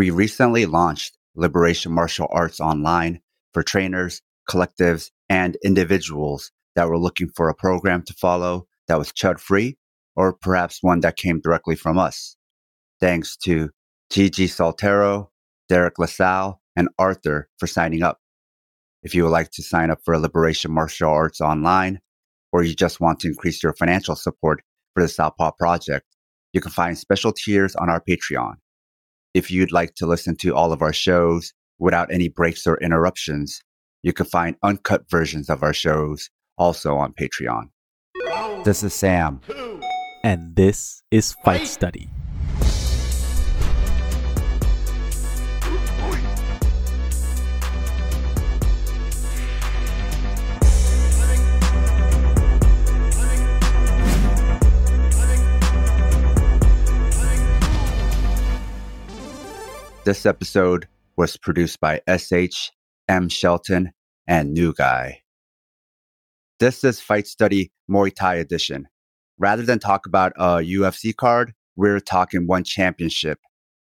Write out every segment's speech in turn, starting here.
We recently launched Liberation Martial Arts online for trainers, collectives, and individuals that were looking for a program to follow that was chud free or perhaps one that came directly from us. Thanks to Gigi Saltero, Derek LaSalle, and Arthur for signing up. If you would like to sign up for Liberation Martial Arts online, or you just want to increase your financial support for the Southpaw Project, you can find special tiers on our Patreon. If you'd like to listen to all of our shows without any breaks or interruptions, you can find uncut versions of our shows also on Patreon. This is Sam. And this is Fight Study. This episode was produced by SH, M. Shelton, and New Guy. This is Fight Study Muay Thai Edition. Rather than talk about a UFC card, we're talking one championship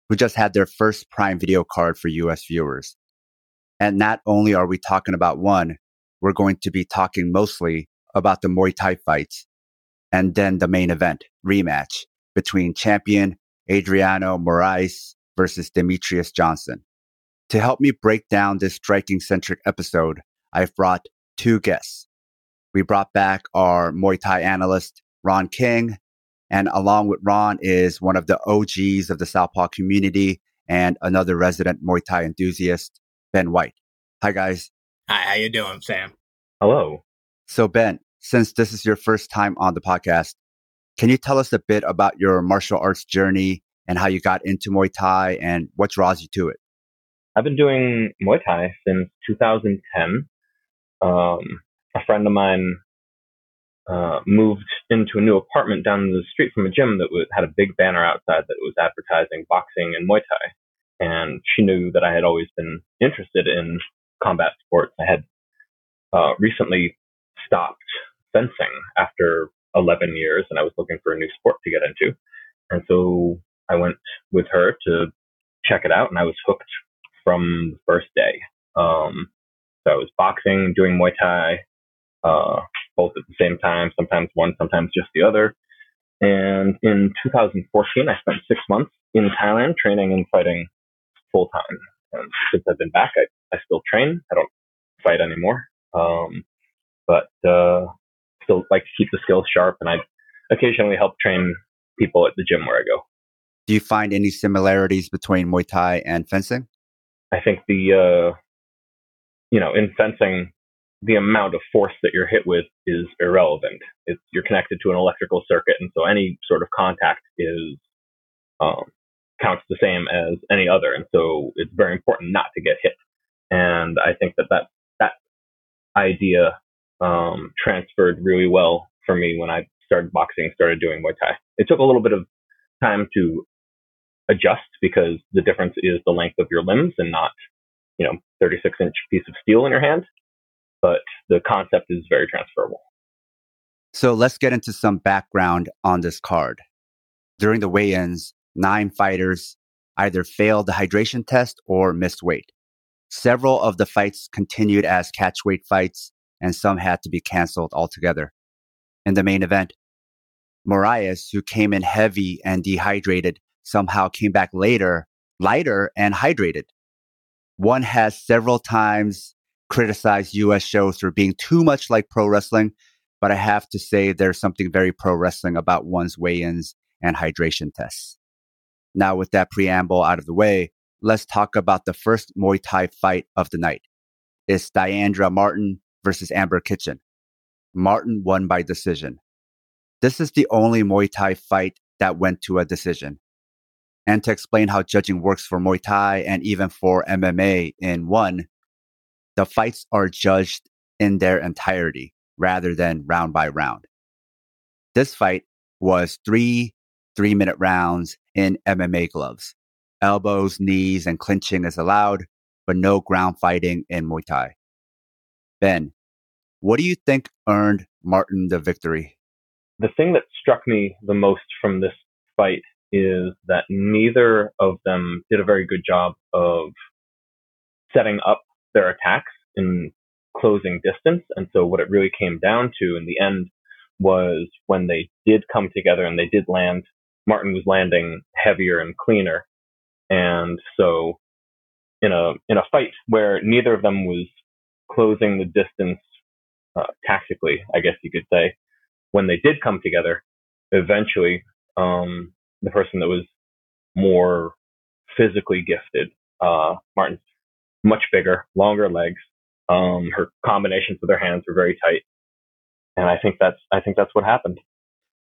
who just had their first Prime Video card for US viewers. And not only are we talking about one, we're going to be talking mostly about the Muay Thai fights and then the main event rematch between champion Adriano Moraes versus Demetrious Johnson. To help me break down this striking centric episode, I've brought two guests. We brought back our Muay Thai analyst, Ron King, and along with Ron is one of the OGs of the Southpaw community and another resident Muay Thai enthusiast, Ben White. Hi, guys. Hi, how you doing, Sam? Hello. So, Ben, since this is your first time on the podcast, can you tell us a bit about your martial arts journey and how you got into Muay Thai and what draws you to it? I've been doing Muay Thai since 2010. Um, a friend of mine uh, moved into a new apartment down the street from a gym that w- had a big banner outside that was advertising boxing and Muay Thai. And she knew that I had always been interested in combat sports. I had uh, recently stopped fencing after 11 years and I was looking for a new sport to get into. And so I went with her to check it out, and I was hooked from the first day. Um, so I was boxing, doing Muay Thai, uh, both at the same time, sometimes one, sometimes just the other. And in 2014, I spent six months in Thailand training and fighting full time. And since I've been back, I, I still train. I don't fight anymore. Um, but, uh, still like to keep the skills sharp and I occasionally help train people at the gym where I go. Do you find any similarities between Muay Thai and fencing? I think the, uh, you know, in fencing, the amount of force that you're hit with is irrelevant. It's, you're connected to an electrical circuit, and so any sort of contact is um, counts the same as any other, and so it's very important not to get hit. And I think that that that idea um, transferred really well for me when I started boxing, started doing Muay Thai. It took a little bit of time to adjust because the difference is the length of your limbs and not, you know, 36 inch piece of steel in your hand. But the concept is very transferable. So let's get into some background on this card. During the weigh ins, nine fighters either failed the hydration test or missed weight. Several of the fights continued as catchweight fights, and some had to be canceled altogether. In the main event, Moraes, who came in heavy and dehydrated, somehow came back later, lighter and hydrated. One has several times criticized US shows for being too much like pro wrestling, but I have to say there's something very pro wrestling about one's weigh ins and hydration tests. Now, with that preamble out of the way, let's talk about the first Muay Thai fight of the night. It's Diandra Martin versus Amber Kitchen. Martin won by decision. This is the only Muay Thai fight that went to a decision and to explain how judging works for Muay Thai and even for MMA in one, the fights are judged in their entirety rather than round by round. This fight was three three minute rounds in MMA gloves. Elbows, knees, and clinching is allowed, but no ground fighting in Muay Thai. Ben, what do you think earned Martin the victory? The thing that struck me the most from this fight is that neither of them did a very good job of setting up their attacks in closing distance. And so what it really came down to in the end was when they did come together and they did land, Martin was landing heavier and cleaner. And so in a in a fight where neither of them was closing the distance uh, tactically, I guess you could say, when they did come together, eventually um, the person that was more physically gifted, uh, Martin's much bigger, longer legs. Um, her combinations with her hands were very tight, and I think that's I think that's what happened.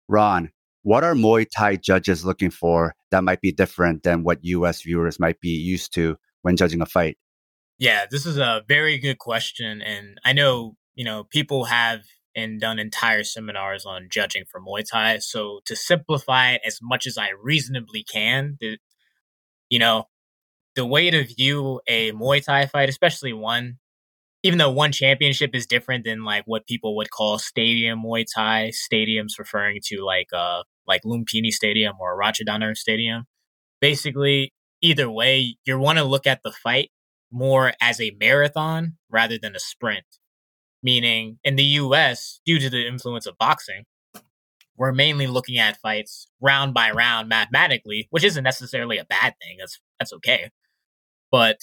Ron, what are Muay Thai judges looking for that might be different than what U.S. viewers might be used to when judging a fight? Yeah, this is a very good question, and I know you know people have and done entire seminars on judging for Muay Thai. So to simplify it as much as I reasonably can, the, you know, the way to view a Muay Thai fight, especially one, even though one championship is different than like what people would call stadium Muay Thai, stadiums referring to like uh like Lumpini Stadium or Rajadamnern Stadium. Basically, either way, you want to look at the fight more as a marathon rather than a sprint meaning in the US, due to the influence of boxing, we're mainly looking at fights round by round mathematically, which isn't necessarily a bad thing. That's that's okay. But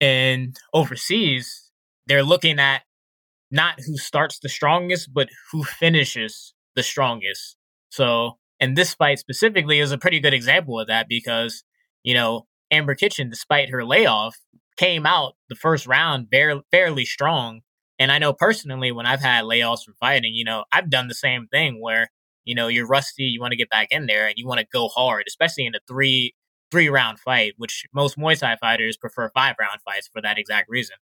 in overseas, they're looking at not who starts the strongest, but who finishes the strongest. So, and this fight specifically is a pretty good example of that because, you know, Amber Kitchen, despite her layoff, came out the first round fairly strong and I know personally when I've had layoffs from fighting, you know, I've done the same thing where, you know, you're rusty, you want to get back in there and you want to go hard, especially in a three three round fight, which most Muay Thai fighters prefer five round fights for that exact reason.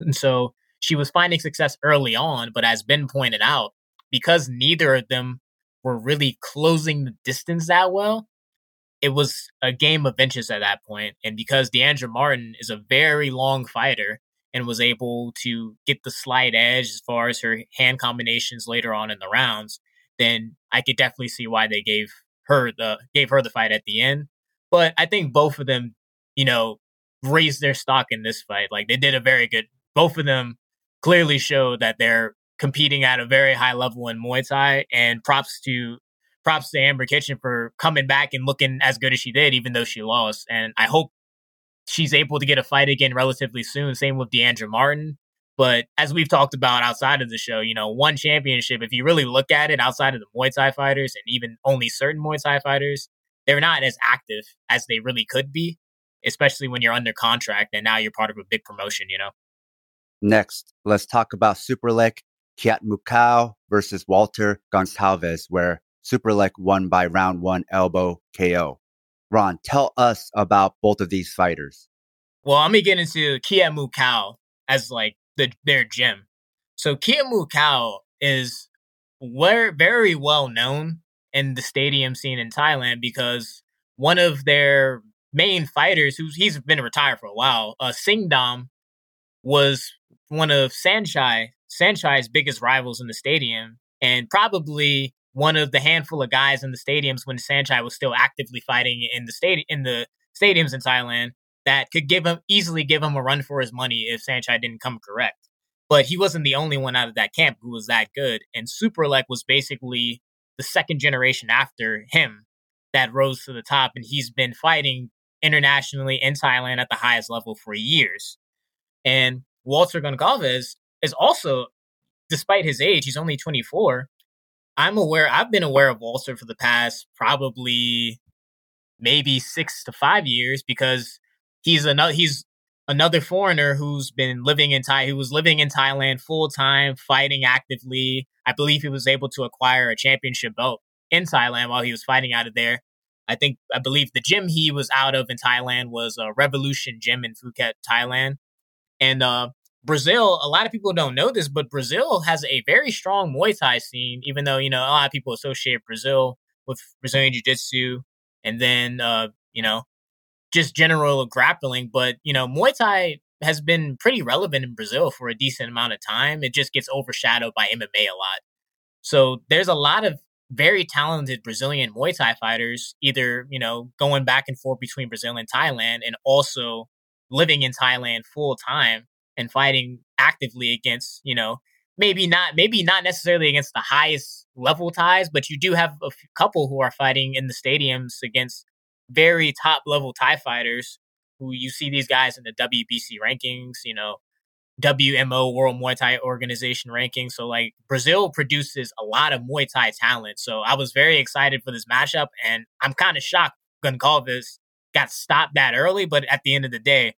And so she was finding success early on, but as Ben pointed out, because neither of them were really closing the distance that well, it was a game of inches at that point. And because Diandra Martin is a very long fighter, and was able to get the slight edge as far as her hand combinations later on in the rounds, then I could definitely see why they gave her the gave her the fight at the end. But I think both of them, you know, raised their stock in this fight. Like they did a very good. Both of them clearly show that they're competing at a very high level in Muay Thai. And props to props to Amber Kitchen for coming back and looking as good as she did, even though she lost. And I hope she's able to get a fight again relatively soon. Same with Diandra Martin. But as we've talked about outside of the show, you know, one championship, if you really look at it outside of the Muay Thai fighters and even only certain Muay Thai fighters, they're not as active as they really could be, especially when you're under contract and now you're part of a big promotion, you know? Next, let's talk about Superlek Kiat Mukau versus Walter Gonçalves, where Superlek won by round one elbow KO. Ron, tell us about both of these fighters. Well, I'm gonna get into Kiat Mukau as like the their gym. So Kiat Mukau is where very well known in the stadium scene in Thailand because one of their main fighters, who's he's been retired for a while, uh, Singdam, was one of Saenchai Saenchai's biggest rivals in the stadium, and probably one of the handful of guys in the stadiums when Saenchai was still actively fighting in the stadium in the stadiums in Thailand that could give him easily give him a run for his money if Saenchai didn't come correct. But he wasn't the only one out of that camp who was that good. And Superlek was basically the second generation after him that rose to the top. And he's been fighting internationally in Thailand at the highest level for years. And Walter Gonçalves is also, despite his age, he's only 24, I'm aware. I've been aware of Walter for the past probably maybe six to five years because he's another he's another foreigner who's been living in Thai who was living in Thailand full time, fighting actively. I believe he was able to acquire a championship belt in Thailand while he was fighting out of there. I think I believe the gym he was out of in Thailand was a Revolution Gym in Phuket, Thailand. And uh, Brazil, a lot of people don't know this, but Brazil has a very strong Muay Thai scene, even though, you know, a lot of people associate Brazil with Brazilian Jiu Jitsu and then, uh, you know, just general grappling. But, you know, Muay Thai has been pretty relevant in Brazil for a decent amount of time. It just gets overshadowed by MMA a lot. So there's a lot of very talented Brazilian Muay Thai fighters, either, you know, going back and forth between Brazil and Thailand and also living in Thailand full time and fighting actively against, you know, maybe not maybe not necessarily against the highest level Thais, but you do have a couple who are fighting in the stadiums against very top level Thai fighters who you see these guys in the WBC rankings, you know, WMO World Muay Thai Organization rankings. So like Brazil produces a lot of Muay Thai talent. So I was very excited for this matchup and I'm kind of shocked Goncalves got stopped that early, but at the end of the day,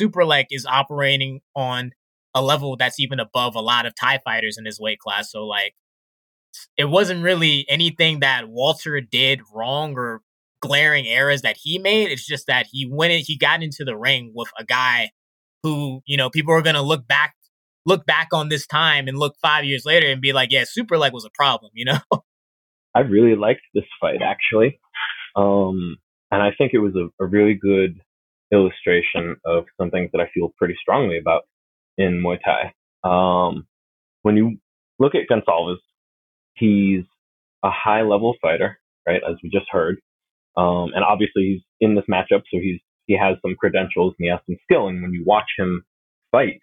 Superlek is operating on a level that's even above a lot of Thai fighters in his weight class. So like it wasn't really anything that Walter did wrong or glaring errors that he made. It's just that he went in, he got into the ring with a guy who, you know, people are gonna look back look back on this time and look five years later and be like, yeah, Superlek was a problem, you know? I really liked this fight actually. Um and I think it was a, a really good illustration of some things that I feel pretty strongly about in Muay Thai. Um, when you look at Goncalves, he's a high level fighter, right? As we just heard. Um, and obviously he's in this matchup, so he's, he has some credentials and he has some skill. And when you watch him fight,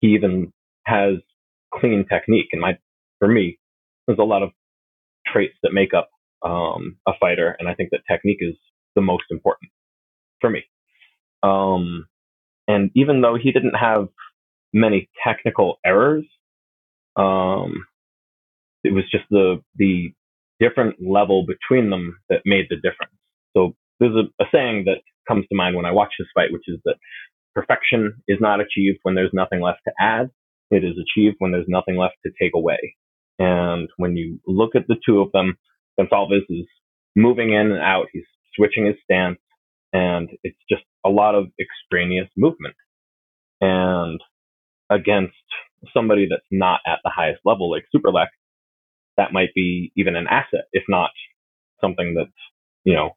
he even has clean technique. And my, for me, there's a lot of traits that make up, um, a fighter. And I think that technique is the most important for me. Um, and even though he didn't have many technical errors, um, it was just the the different level between them that made the difference. So there's a, a saying that comes to mind when I watch this fight, which is that perfection is not achieved when there's nothing left to add. It is achieved when there's nothing left to take away. And when you look at the two of them, Goncalves is moving in and out. He's switching his stance and it's just a lot of extraneous movement. And against somebody that's not at the highest level, like Superlek, that might be even an asset, if not something that, you know,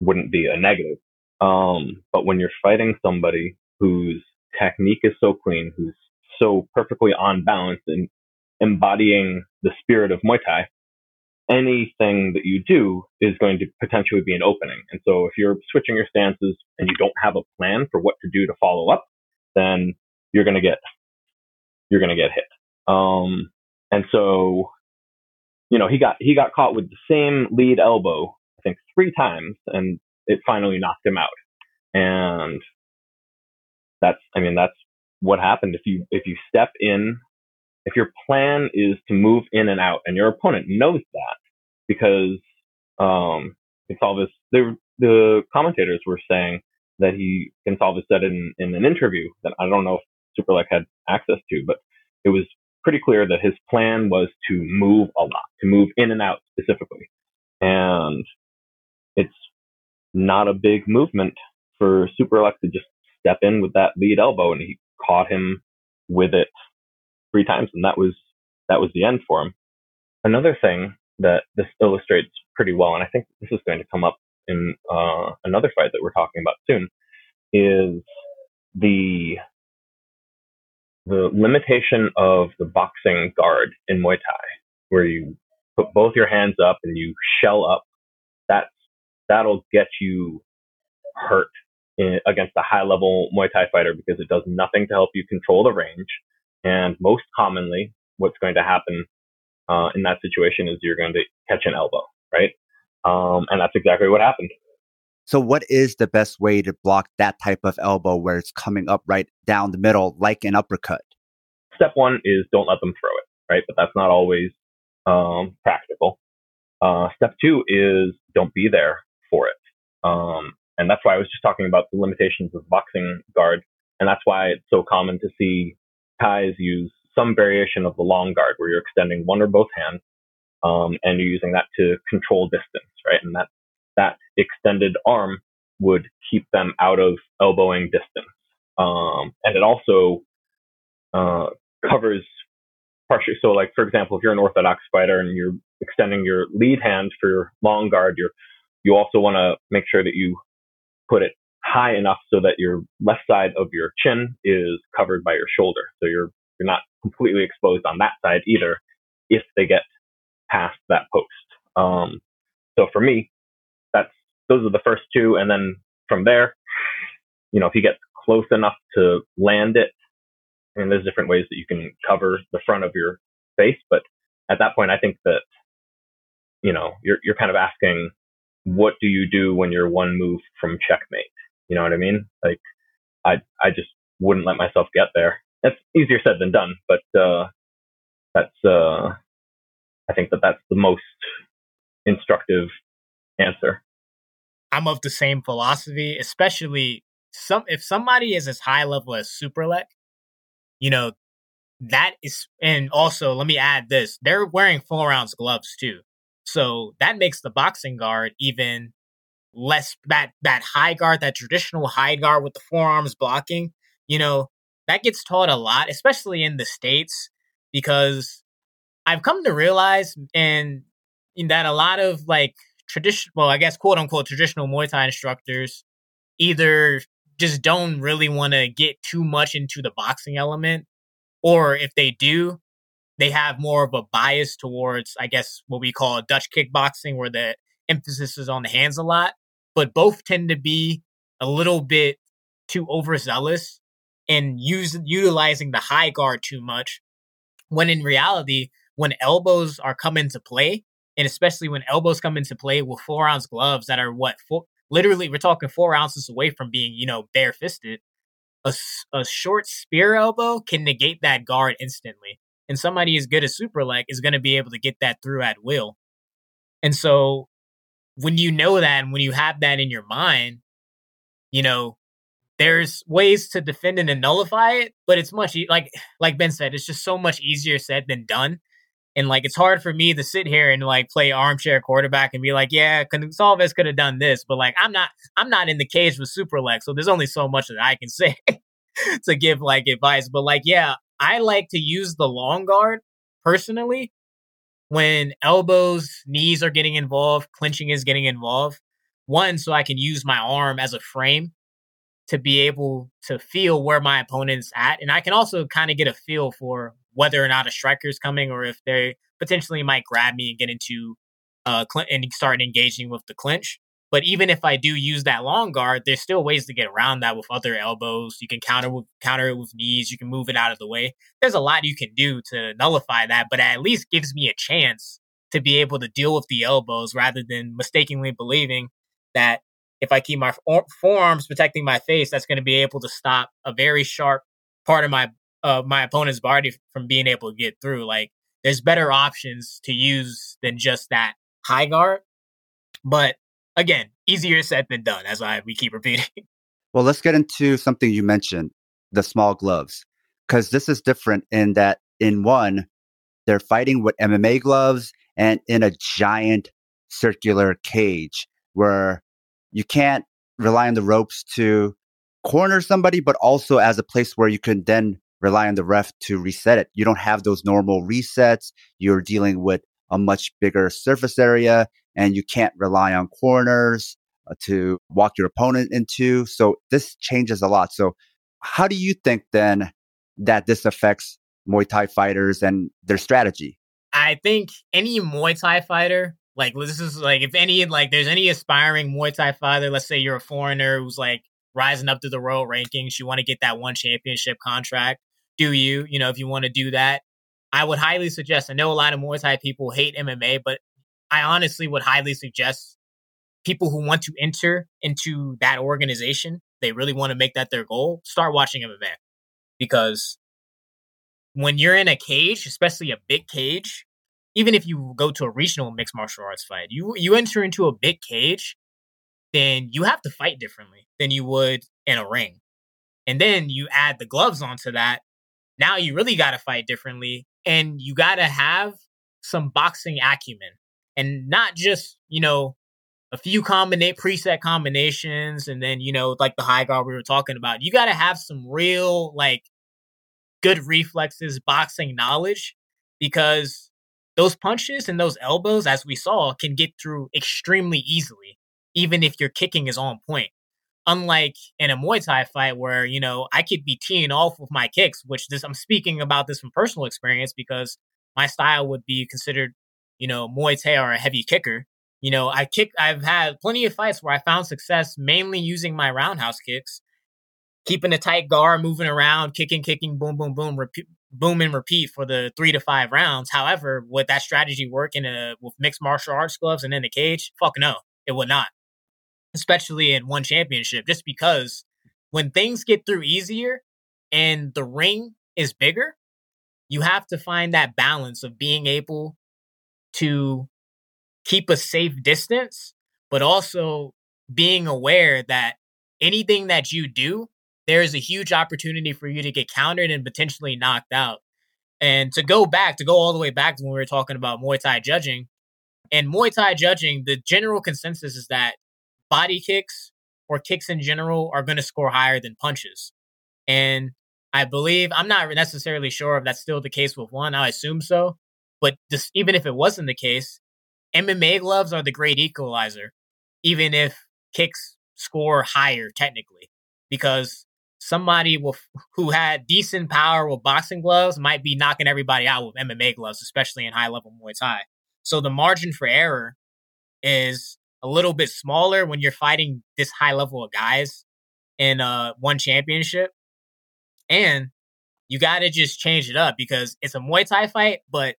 wouldn't be a negative. Um, but when you're fighting somebody whose technique is so clean, who's so perfectly on balance and embodying the spirit of Muay Thai, anything that you do is going to potentially be an opening. And so if you're switching your stances and you don't have a plan for what to do to follow up, then you're going to get, you're going to get hit. Um, and so, you know, he got, he got caught with the same lead elbow, I think three times and it finally knocked him out. And that's, I mean, that's what happened. If you, if you step in if your plan is to move in and out and your opponent knows that because um Goncalves they the commentators were saying that he Goncalves said in, in an interview that I don't know if Superlek had access to, but it was pretty clear that his plan was to move a lot, to move in and out specifically. And it's not a big movement for Superlek to just step in with that lead elbow and he caught him with it three times, and that was that was the end for him. Another thing that this illustrates pretty well, and I think this is going to come up in uh, another fight that we're talking about soon, is the the limitation of the boxing guard in Muay Thai, where you put both your hands up and you shell up. That that'll get you hurt in, against a high level Muay Thai fighter because it does nothing to help you control the range. And most commonly, what's going to happen uh, in that situation is you're going to catch an elbow, right? Um, and that's exactly what happened. So, what is the best way to block that type of elbow where it's coming up right down the middle, like an uppercut? Step one is don't let them throw it, right? But that's not always um, practical. Uh, step two is don't be there for it. Um, and that's why I was just talking about the limitations of boxing guard. And that's why it's so common to see Thais use some variation of the long guard where you're extending one or both hands um, and you're using that to control distance, right? And that that extended arm would keep them out of elbowing distance. Um, and it also uh, covers partially. So, like for example, if you're an orthodox fighter and you're extending your lead hand for your long guard, you're you also want to make sure that you put it high enough so that your left side of your chin is covered by your shoulder. So you're you're not completely exposed on that side either if they get past that post. Um, so for me, that's those are the first two, and then from there, you know, if he gets close enough to land it, and there's different ways that you can cover the front of your face, but at that point, I think that you know you're you're kind of asking, what do you do when you're one move from checkmate? You know what I mean? Like, I I just wouldn't let myself get there. That's easier said than done, but uh, that's uh, I think that that's the most instructive answer. I'm of the same philosophy, especially some if somebody is as high level as Superlek, you know, that is and also let me add this. They're wearing full rounds gloves too. So that makes the boxing guard even less that that high guard, that traditional high guard with the forearms blocking, you know, that gets taught a lot, especially in the States, because I've come to realize and that a lot of like traditional, well, I guess quote unquote traditional Muay Thai instructors either just don't really want to get too much into the boxing element, or if they do, they have more of a bias towards, I guess, what we call Dutch kickboxing, where the emphasis is on the hands a lot. But both tend to be a little bit too overzealous and use utilizing the high guard too much. When in reality, when elbows are come into play, and especially when elbows come into play with four ounce gloves that are what four, literally we're talking four ounces away from being you know bare fisted a, a short spear elbow can negate that guard instantly and somebody as good as Superlek is going to be able to get that through at will and so when you know that and when you have that in your mind you know there's ways to defend it and nullify it but it's much like like ben said it's just so much easier said than done and like it's hard for me to sit here and like play armchair quarterback and be like, yeah, Gonzalez could have done this, but like I'm not I'm not in the cage with Superlek, so there's only so much that I can say to give like advice. But like, yeah, I like to use the long guard personally when elbows, knees are getting involved, clinching is getting involved. One, so I can use my arm as a frame to be able to feel where my opponent's at. And I can also kind of get a feel for whether or not a striker is coming or if they potentially might grab me and get into uh cl- and start engaging with the clinch. But even if I do use that long guard, there's still ways to get around that with other elbows. You can counter with counter it with knees. You can move it out of the way. There's a lot you can do to nullify that, but at least gives me a chance to be able to deal with the elbows rather than mistakenly believing that if I keep my forearms protecting my face, that's going to be able to stop a very sharp part of my uh, my opponent's body from being able to get through. Like there's better options to use than just that high guard. But again, easier said than done, as I we keep repeating. Well, let's get into something you mentioned, the small gloves, because this is different in that in one, they're fighting with MMA gloves and in a giant circular cage where you can't rely on the ropes to corner somebody, but also as a place where you can then rely on the ref to reset it. You don't have those normal resets. You're dealing with a much bigger surface area and you can't rely on corners uh, to walk your opponent into. So this changes a lot. So how do you think then that this affects Muay Thai fighters and their strategy? I think any Muay Thai fighter, like this is like if any like there's any aspiring Muay Thai fighter, let's say you're a foreigner who's like rising up to the world rankings, you want to get that one championship contract do you, you know, if you want to do that. I would highly suggest, I know a lot of Muay Thai people hate MMA, but I honestly would highly suggest people who want to enter into that organization, they really want to make that their goal, start watching MMA. Because when you're in a cage, especially a big cage, even if you go to a regional mixed martial arts fight, you you enter into a big cage, then you have to fight differently than you would in a ring. And then you add the gloves onto that, now you really got to fight differently and you got to have some boxing acumen and not just, you know, a few combinate preset combinations and then, you know, like the high guard we were talking about. You got to have some real like good reflexes, boxing knowledge because those punches and those elbows as we saw can get through extremely easily even if your kicking is on point unlike in a Muay Thai fight where, you know, I could be teeing off with my kicks, which this I'm speaking about this from personal experience because my style would be considered, you know, Muay Thai or a heavy kicker. You know, I kick. I've had plenty of fights where I found success mainly using my roundhouse kicks, keeping a tight guard, moving around, kicking, kicking, boom, boom, boom, repeat, boom and repeat for the three to five rounds. However, would that strategy work in a with mixed martial arts gloves and in the cage? Fuck no, it would not. Especially in one championship, just because when things get through easier and the ring is bigger, you have to find that balance of being able to keep a safe distance, but also being aware that anything that you do, there is a huge opportunity for you to get countered and potentially knocked out. And to go back, to go all the way back to when we were talking about Muay Thai judging, and Muay Thai judging, the general consensus is that body kicks or kicks in general are going to score higher than punches. And I believe, I'm not necessarily sure if that's still the case with one. I assume so. But even if it wasn't the case, MMA gloves are the great equalizer, even if kicks score higher technically, because somebody with, who had decent power with boxing gloves might be knocking everybody out with MMA gloves, especially in high level Muay Thai. So the margin for error is a little bit smaller when you're fighting this high level of guys in uh, one championship. And you got to just change it up because it's a Muay Thai fight, but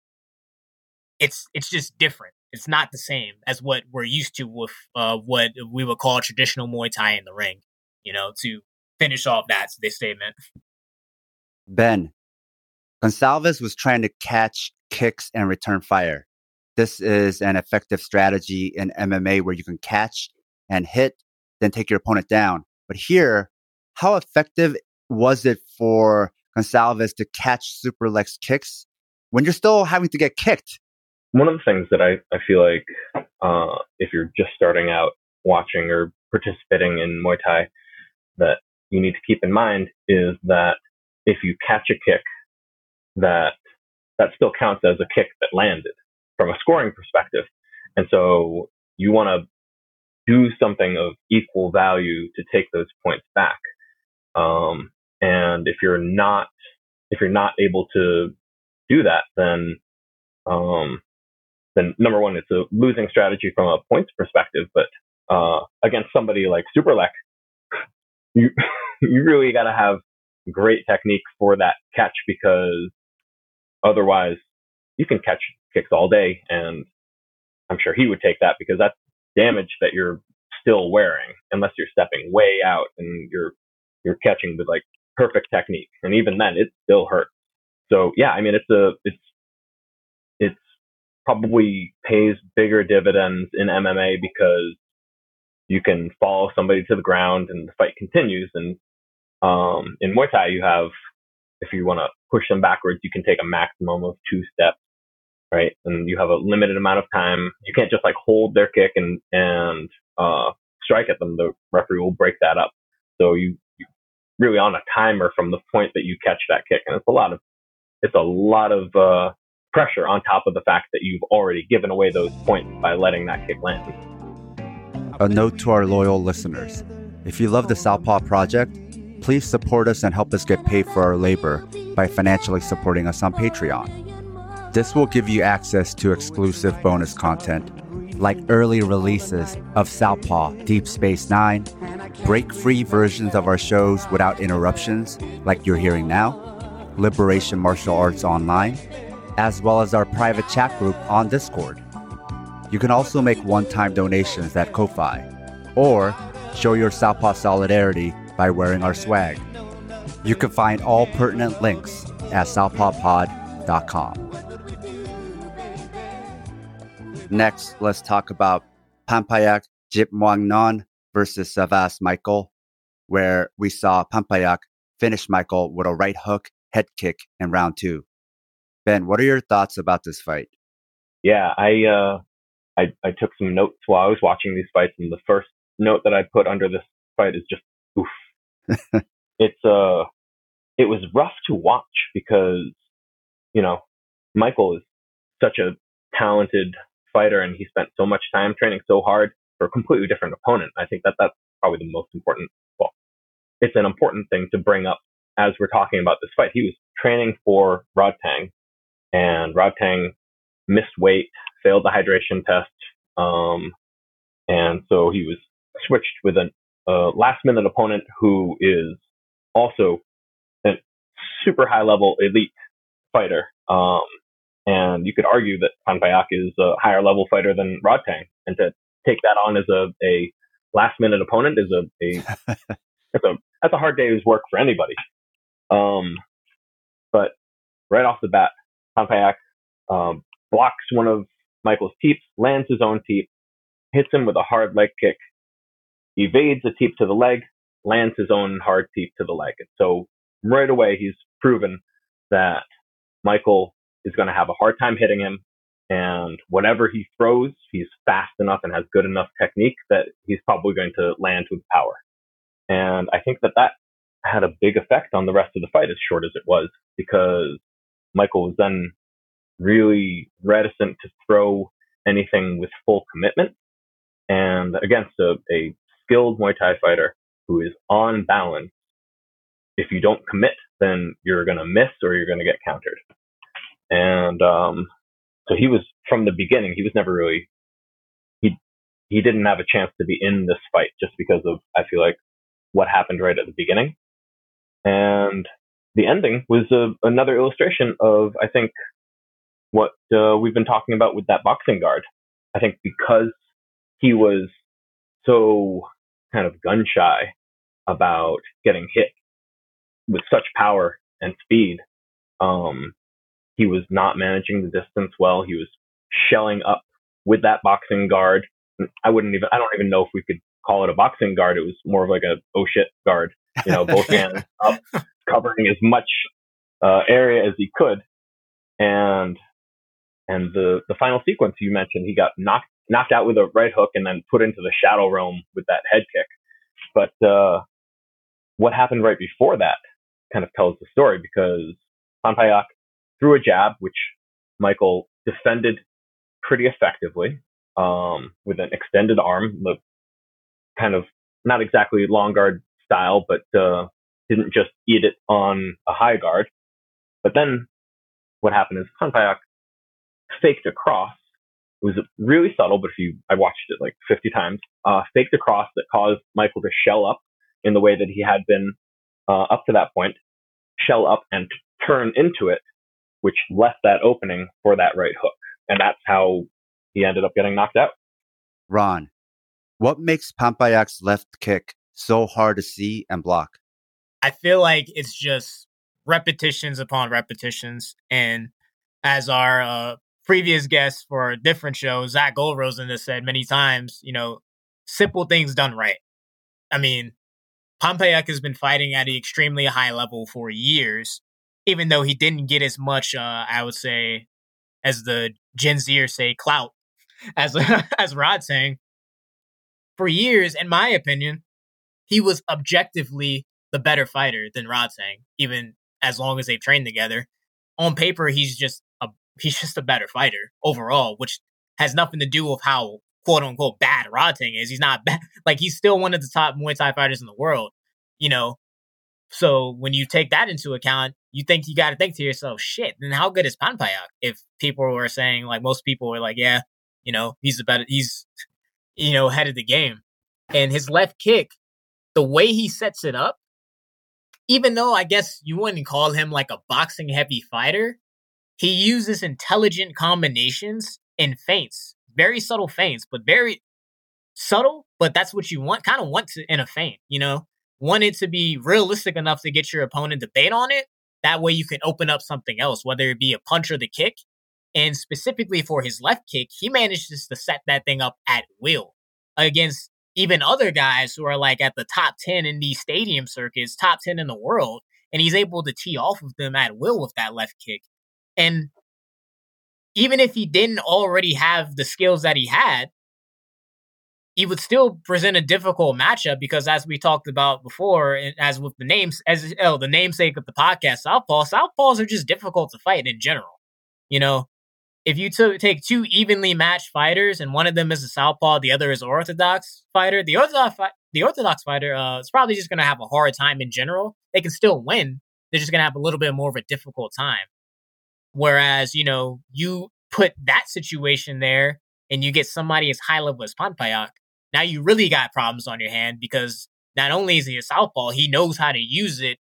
it's it's just different it's not the same as what we're used to with uh, what we would call traditional Muay Thai in the ring. You know, to finish off that this statement. Ben, Goncalves was trying to catch kicks and return fire. This is an effective strategy in MMA where you can catch and hit, then take your opponent down. But here, how effective was it for Goncalves to catch Superlek's kicks when you're still having to get kicked? one of the things that I, I feel like uh, if you're just starting out watching or participating in Muay Thai that you need to keep in mind is that if you catch a kick, that that still counts as a kick that landed from a scoring perspective. And so you want to do something of equal value to take those points back. Um, and if you're not if you're not able to do that, then um, then number one, it's a losing strategy from a points perspective. But uh, against somebody like Superlek, you you really got to have great technique for that catch because otherwise you can catch kicks all day, and I'm sure he would take that because that's damage that you're still wearing unless you're stepping way out and you're you're catching with like perfect technique, and even then it still hurts. So yeah, I mean it's a it's probably pays bigger dividends in MMA because you can follow somebody to the ground and the fight continues. And um, in Muay Thai, you have, if you want to push them backwards, you can take a maximum of two steps, right? And you have a limited amount of time. You can't just like hold their kick and and uh, strike at them. The referee will break that up. So you, you really on a timer from the point that you catch that kick, and it's a lot of it's a lot of uh, pressure on top of the fact that you've already given away those points by letting that kick land. A note to our loyal listeners if you love the Southpaw Project, please support us and help us get paid for our labor by financially supporting us on Patreon. This will give you access to exclusive bonus content like early releases of Southpaw Deep Space Nine, break free versions of our shows without interruptions, like you're hearing now, Liberation Martial Arts Online, as well as our private chat group on Discord. You can also make one time donations at Ko-Fi, or show your Southpaw solidarity by wearing our swag. You can find all pertinent links at southpawpod.com. Next, let's talk about Panpayak Jitmuangnon versus Savas Michael, where we saw Panpayak finish Michael with a right hook head kick in round two. Ben, what are your thoughts about this fight? Yeah, I uh, I, I took some notes while I was watching these fights, and the first note that I put under this fight is just oof. it's uh, it was rough to watch because you know Michael is such a talented fighter, and he spent so much time training so hard for a completely different opponent. I think that that's probably the most important. Well, it's an important thing to bring up as we're talking about this fight. He was training for Rodtang and Rodtang missed weight, failed the hydration test, um, and so he was switched with a, a last minute opponent who is also a super high level elite fighter. Um, and you could argue that Panpayak is a higher level fighter than Rodtang, and to take that on as a, a last minute opponent is a, a that's a that's a hard day's work for anybody. Um, but right off the bat, Panpayak um, blocks one of Michael's teeps, lands his own teep, hits him with a hard leg kick, evades a teep to the leg, lands his own hard teep to the leg. And so right away, he's proven that Michael is going to have a hard time hitting him. And whatever he throws, he's fast enough and has good enough technique that he's probably going to land with power. And I think that that had a big effect on the rest of the fight, as short as it was, because Michael was then really reticent to throw anything with full commitment. And against a, a skilled Muay Thai fighter who is on balance, if you don't commit, then you're going to miss or you're going to get countered. And um, so he was from the beginning. He was never really he he didn't have a chance to be in this fight just because of I feel like what happened right at the beginning. And the ending was a, another illustration of I think what uh, we've been talking about with that boxing guard. I think because he was so kind of gun shy about getting hit with such power and speed, um, he was not managing the distance well. He was shelling up with that boxing guard. I wouldn't even, I don't even know if we could call it a boxing guard. It was more of like a oh shit guard, you know, both hands up, covering as much uh, area as he could. And, and the, the final sequence you mentioned, he got knocked, knocked out with a right hook and then put into the shadow realm with that head kick. But, uh, what happened right before that kind of tells the story because Panpayak threw a jab, which Michael defended pretty effectively um, with an extended arm, the kind of not exactly long guard style, but uh, didn't just eat it on a high guard. But then what happened is Panpayak faked a cross. It was really subtle, but if you, I watched it like 50 times, uh, faked a cross that caused Michael to shell up in the way that he had been uh, up to that point, shell up and turn into it which left that opening for that right hook. And that's how he ended up getting knocked out. Ron, what makes Panpayak's left kick so hard to see and block? I feel like it's just repetitions upon repetitions. And as our uh, previous guest for a different show, Zach Goldrosen has said many times, you know, simple things done right. I mean, Panpayak has been fighting at an extremely high level for years even though he didn't get as much, uh, I would say, as the Gen Zer say, clout, as as Rodtang, for years, in my opinion, he was objectively the better fighter than Rodtang, even as long as they've trained together. On paper, he's just a he's just a better fighter overall, which has nothing to do with how quote unquote bad Rodtang is. He's not bad. Like he's still one of the top Muay Thai fighters in the world, you know. So when you take that into account, you think you got to think to yourself, shit, then how good is Panpayak? If people were saying, like, most people were like, yeah, you know, he's better, he's, you know, head of the game. And his left kick, the way he sets it up, even though I guess you wouldn't call him like a boxing heavy fighter, he uses intelligent combinations and feints, very subtle feints, but very subtle, but that's what you want, kind of want to, in a feint, you know? Want it to be realistic enough to get your opponent to bait on it, that way you can open up something else, whether it be a punch or the kick. And specifically for his left kick, he manages to set that thing up at will against even other guys who are like at the top 10 in these stadium circuits, top 10 in the world. And he's able to tee off of them at will with that left kick. And even if he didn't already have the skills that he had, he would still present a difficult matchup because, as we talked about before, and as with the names, as oh, the namesake of the podcast, Southpaw, Southpaws are just difficult to fight in general. You know, if you t- take two evenly matched fighters and one of them is a Southpaw, the other is Orthodox fighter, the Orthodox fi- the Orthodox fighter uh, is probably just going to have a hard time in general. They can still win; they're just going to have a little bit more of a difficult time. Whereas, you know, you put that situation there and you get somebody as high level as Panpayak, now you really got problems on your hand because not only is he a southpaw, he knows how to use it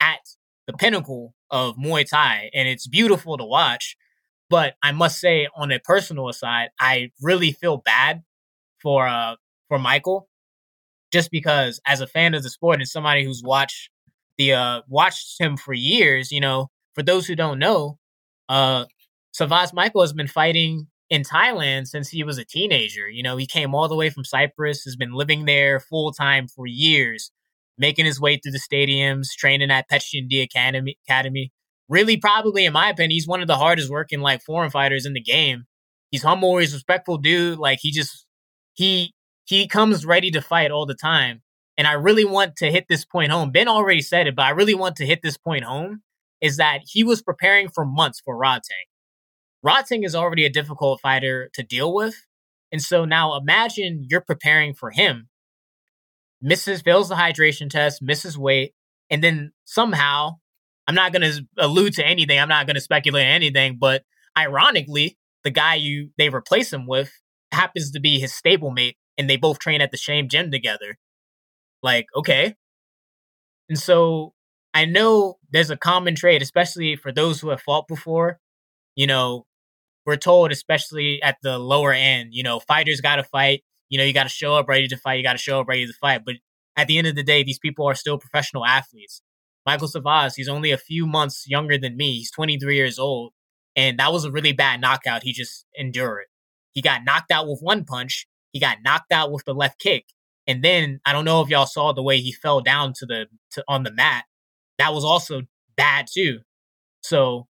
at the pinnacle of Muay Thai, and it's beautiful to watch. But I must say, on a personal aside, I really feel bad for uh for Michael, just because as a fan of the sport and somebody who's watched the uh watched him for years, you know, for those who don't know, uh Savas Michael has been fighting in Thailand since he was a teenager. You know, he came all the way from Cyprus, has been living there full time for years, making his way through the stadiums, training at Petchyindee Academy. Academy. Really, probably, in my opinion, he's one of the hardest working like foreign fighters in the game. He's humble, he's respectful dude. Like he just he he comes ready to fight all the time. And I really want to hit this point home. Ben already said it, but I really want to hit this point home is that he was preparing for months for Rodtang. Rodtang is already a difficult fighter to deal with. And so now imagine you're preparing for him, misses, fails the hydration test, misses weight, and then somehow, I'm not going to allude to anything, I'm not going to speculate anything, but ironically, the guy you they replace him with happens to be his stablemate, and they both train at the same gym together. Like, okay. And so I know there's a common trait, especially for those who have fought before. You know, we're told, especially at the lower end, you know, fighters got to fight. You know, you got to show up ready to fight. You got to show up ready to fight. But at the end of the day, these people are still professional athletes. Michael Savvas, he's only a few months younger than me. He's 23 years old. And that was a really bad knockout. He just endured. He got knocked out with one punch. He got knocked out with the left kick. And then I don't know if y'all saw the way he fell down to the to, on the mat. That was also bad too. So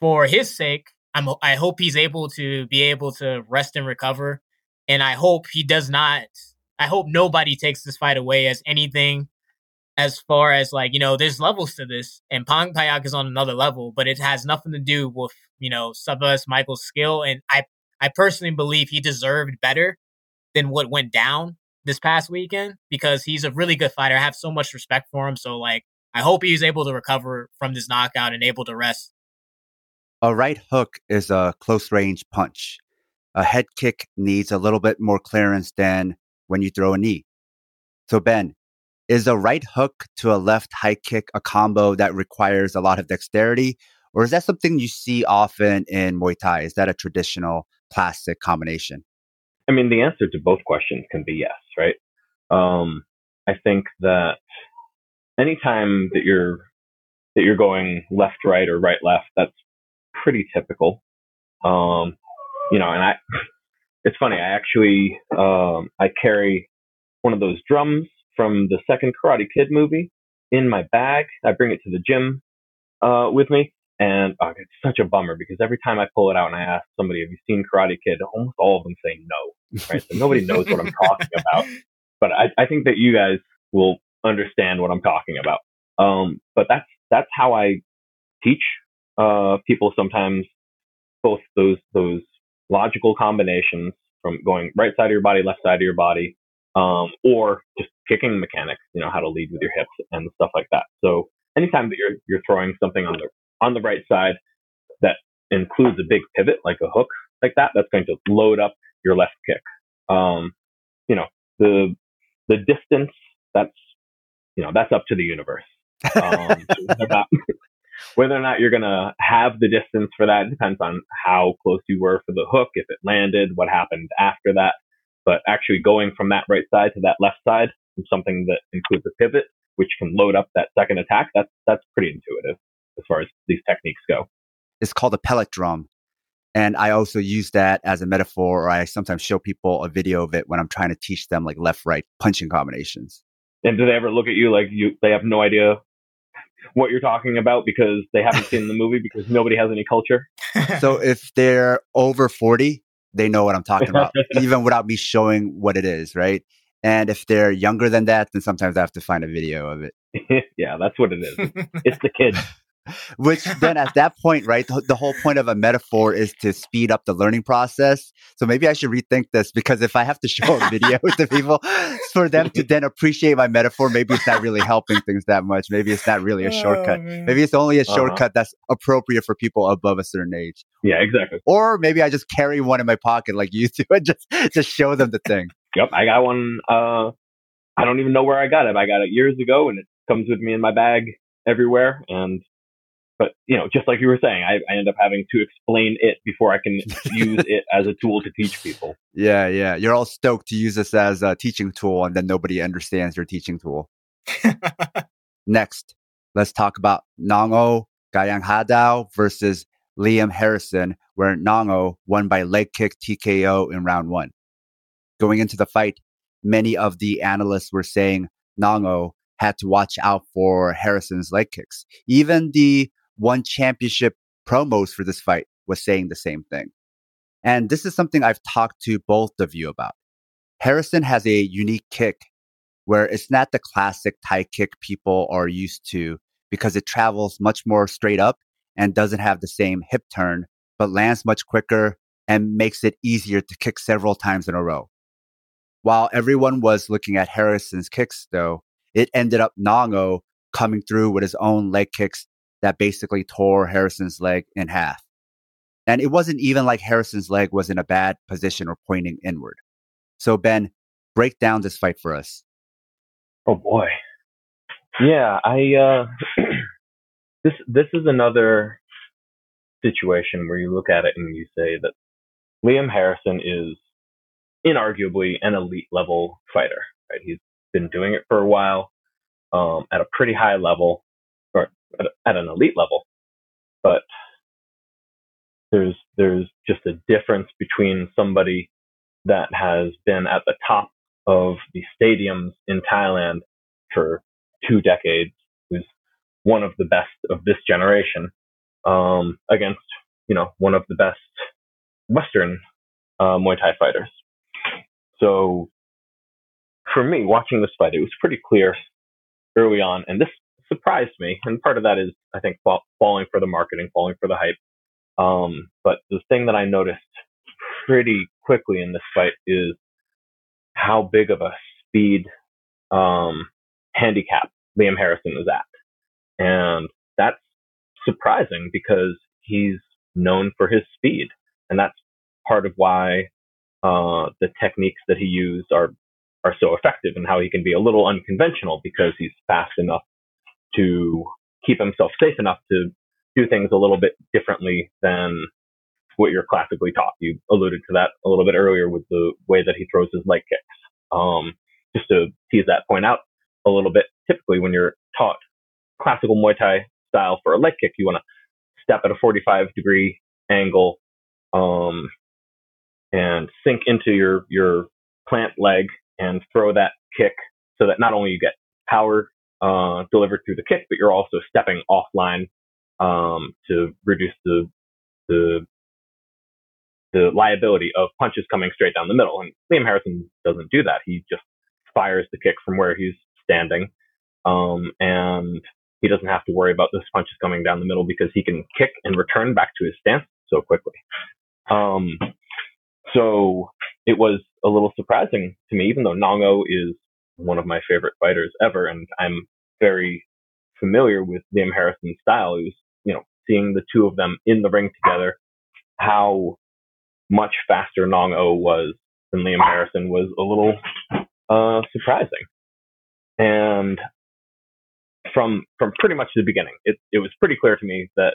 for his sake, I'm I hope he's able to be able to rest and recover, and I hope he does not. I hope nobody takes this fight away as anything as far as like you know there's levels to this and Panpayak is on another level but it has nothing to do with you know Savvas Michael's skill and I I personally believe he deserved better than what went down this past weekend because he's a really good fighter I have so much respect for him so like I hope he's able to recover from this knockout and able to rest a right hook is a close range punch. A head kick needs a little bit more clearance than when you throw a knee. So, Ben, is a right hook to a left high kick a combo that requires a lot of dexterity? Or is that something you see often in Muay Thai? Is that a traditional classic combination? I mean, the answer to both questions can be yes, right? Um, I think that anytime that you're that you're going left right or right left, that's pretty typical. Um, you know, and I, it's funny. I actually, um, I carry one of those drums from the second Karate Kid movie in my bag. I bring it to the gym uh, with me, and uh, it's such a bummer because every time I pull it out and I ask somebody, "Have you seen Karate Kid?" almost all of them say no. Right? So nobody knows what I'm talking about. But I, I think that you guys will understand what I'm talking about. Um, but that's that's how I teach uh, people sometimes both those those logical combinations from going right side of your body, left side of your body, um, or just kicking mechanics. You know how to lead with your hips and stuff like that. So anytime that you're you're throwing something on the on the right side that includes a big pivot like a hook like that, that's going to load up your left kick. Um, you know the the distance that's you know that's up to the universe. Um, whether or not you're going to have the distance for that depends on how close you were for the hook, if it landed, what happened after that. But actually going from that right side to that left side is something that includes a pivot, which can load up that second attack. That's that's pretty intuitive as far as these techniques go. It's called a pellet drum. And I also use that as a metaphor, or I sometimes show people a video of it when I'm trying to teach them like left right punching combinations. And do they ever look at you like you they have no idea what you're talking about because they haven't seen the movie because nobody has any culture. so if they're over 40, they know what I'm talking about, even without me showing what it is, right? And if they're younger than that, then sometimes I have to find a video of it. yeah, that's what it is. It's the kids. Which then at that point, right, the, the, whole point of a metaphor is to speed up the learning process. So maybe I should rethink this because if I have to show a video to people, for them to then appreciate my metaphor, maybe it's not really helping things that much. Maybe it's not really a shortcut. Oh, Maybe it's only a Uh-huh. shortcut that's appropriate for people above a certain age. Yeah, exactly. Or maybe I just carry one in my pocket like you do and just just show them the thing. Yep, I got one. Uh, I don't even know where I got it. I got it years ago, and it comes with me in my bag everywhere. And but you know, just like you were saying, I, I end up having to explain it before I can use it as a tool to teach people. Yeah, yeah. You're all stoked to use this as a teaching tool, and then nobody understands your teaching tool. Next, let's talk about Nongo Gaiyanghadao versus Liam Harrison, where Nongo won by leg kick TKO in round one. Going into the fight, many of the analysts were saying Nongo had to watch out for Harrison's leg kicks. Even the one championship promos for this fight was saying the same thing. And this is something I've talked to both of you about. Harrison has a unique kick where it's not the classic Thai kick people are used to because it travels much more straight up and doesn't have the same hip turn, but lands much quicker and makes it easier to kick several times in a row. While everyone was looking at Harrison's kicks, though, it ended up Nongo coming through with his own leg kicks that basically tore Harrison's leg in half. And it wasn't even like Harrison's leg was in a bad position or pointing inward. So, Ben, break down this fight for us. Oh boy. Yeah, I uh this this is another situation where you look at it and you say that Liam Harrison is inarguably an elite level fighter, right? He's been doing it for a while, um, at a pretty high level, at, at an elite level, but there's there's just a difference between somebody that has been at the top of the stadiums in Thailand for two decades, who's one of the best of this generation, um, against you know one of the best Western uh, Muay Thai fighters. So for me, watching this fight, it was pretty clear early on, and this surprised me. And part of that is, I think, fall, falling for the marketing, falling for the hype. Um, but the thing that I noticed pretty quickly in this fight is how big of a speed um, handicap Liam Harrison is at. And that's surprising because he's known for his speed. And that's part of why uh, the techniques that he used are, are so effective and how he can be a little unconventional because he's fast enough to keep himself safe enough to do things a little bit differently than what you're classically taught. You alluded to that a little bit earlier with the way that he throws his leg kicks. Um, just to tease that point out a little bit, typically when you're taught classical Muay Thai style for a leg kick, you want to step at a 45 degree angle, um, and sink into your, your plant leg and throw that kick so that not only you get power, uh, delivered through the kick, but you're also stepping offline, um, to reduce the, the the liability of punches coming straight down the middle. And Liam Harrison doesn't do that. He just fires the kick from where he's standing. Um, and he doesn't have to worry about those punches coming down the middle because he can kick and return back to his stance so quickly. Um, so it was a little surprising to me, even though Nongo is one of my favorite fighters ever, and I'm very familiar with Liam Harrison's style. It was, you know, seeing the two of them in the ring together, how much faster Nong O was than Liam Harrison was a little uh, surprising. And from from pretty much the beginning, it it was pretty clear to me that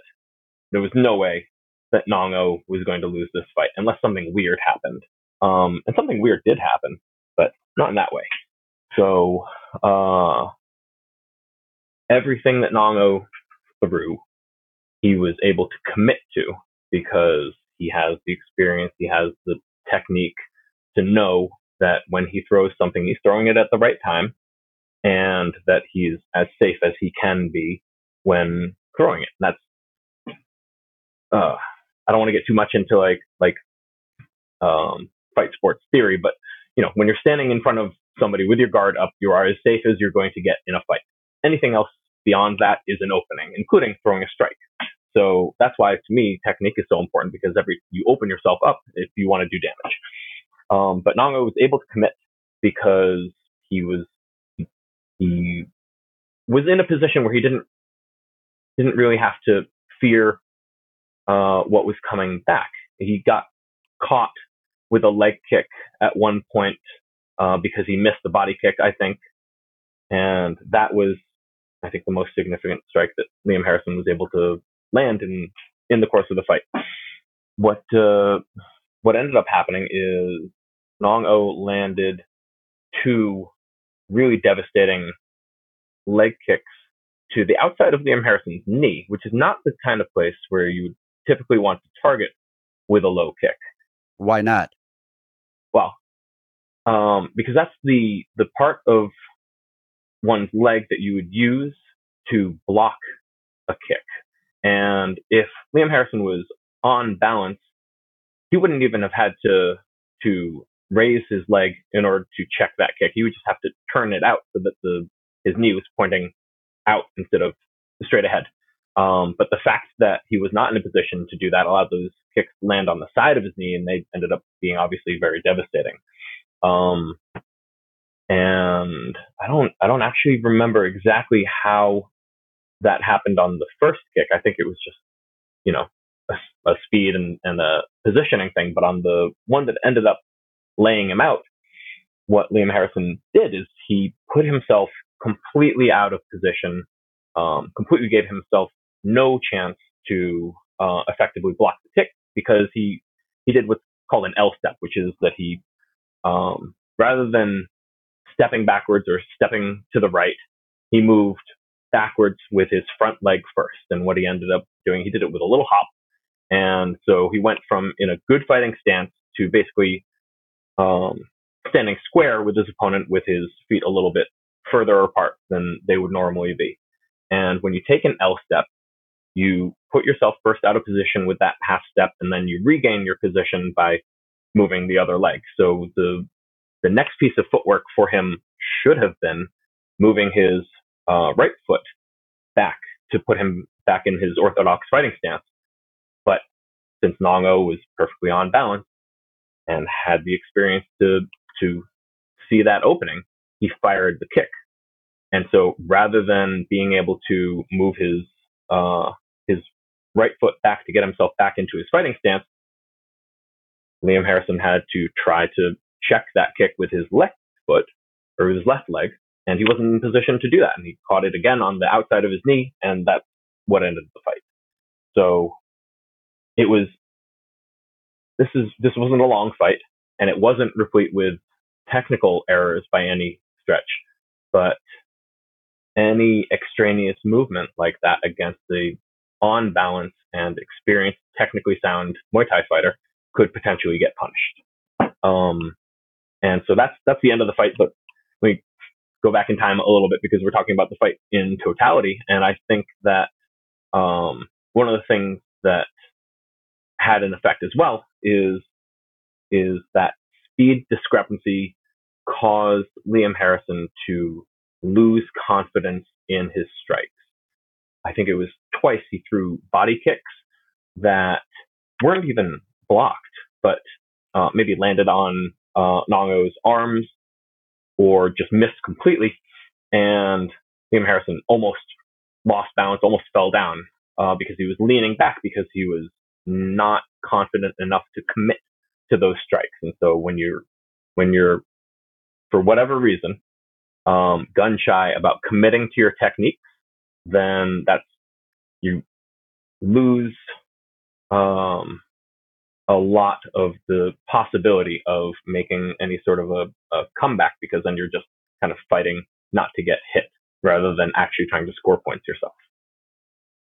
there was no way that Nong O was going to lose this fight unless something weird happened. Um, and something weird did happen, but not in that way. So uh, everything that Nong O threw, he was able to commit to because he has the experience, he has the technique to know that when he throws something, he's throwing it at the right time and that he's as safe as he can be when throwing it. That's, uh, I don't want to get too much into like, like, um, fight sports theory, but you know, when you're standing in front of somebody with your guard up, you are as safe as you're going to get in a fight. Anything else beyond that is an opening, including throwing a strike. So that's why, to me, technique is so important because every you open yourself up if you want to do damage. Um, but Nongo was able to commit because he was he was in a position where he didn't didn't really have to fear uh, what was coming back. He got caught with a leg kick at one point uh, because he missed the body kick, I think, and that was, I think, the most significant strike that Liam Harrison was able to land in in the course of the fight. What uh, what ended up happening is Nong O landed two really devastating leg kicks to the outside of Liam Harrison's knee, which is not the kind of place where you would typically want to target with a low kick. Why not? Well, um, because that's the the part of one's leg that you would use to block a kick. And if Liam Harrison was on balance, he wouldn't even have had to to raise his leg in order to check that kick. He would just have to turn it out so that the his knee was pointing out instead of straight ahead. Um, but the fact that he was not in a position to do that allowed those kicks to land on the side of his knee, and they ended up being obviously very devastating. Um, and I don't, I don't actually remember exactly how that happened on the first kick. I think it was just, you know, a, a speed and, and a positioning thing. But on the one that ended up laying him out, what Liam Harrison did is he put himself completely out of position, um, completely gave himself no chance to uh, effectively block the kick because he he did what's called an L step, which is that he um, rather than stepping backwards or stepping to the right, he moved backwards with his front leg first. And what he ended up doing, he did it with a little hop. And so he went from in a good fighting stance to basically um, standing square with his opponent with his feet a little bit further apart than they would normally be. And when you take an L step, you put yourself first out of position with that half step, and then you regain your position by moving the other leg. So the the next piece of footwork for him should have been moving his uh, right foot back to put him back in his orthodox fighting stance. But since Nongo was perfectly on balance and had the experience to to see that opening, he fired the kick. And so rather than being able to move his uh, his right foot back to get himself back into his fighting stance, Liam Harrison had to try to check that kick with his left foot or his left leg, and he wasn't in position to do that. And he caught it again on the outside of his knee, and that's what ended the fight. So it was this is this wasn't a long fight, and it wasn't replete with technical errors by any stretch, but any extraneous movement like that against the on balance and experienced, technically sound Muay Thai fighter could potentially get punished. Um, and so that's that's the end of the fight. But we go back in time a little bit because we're talking about the fight in totality, and I think that um, one of the things that had an effect as well is is that speed discrepancy caused Liam Harrison to lose confidence in his strikes. I think it was twice he threw body kicks that weren't even blocked, but uh, maybe landed on uh, Nongo's arms or just missed completely. And Liam Harrison almost lost balance, almost fell down uh, because he was leaning back because he was not confident enough to commit to those strikes. And so when you're when you're for whatever reason um, gun shy about committing to your techniques, then that's you lose um, a lot of the possibility of making any sort of a, a comeback because then you're just kind of fighting not to get hit rather than actually trying to score points yourself.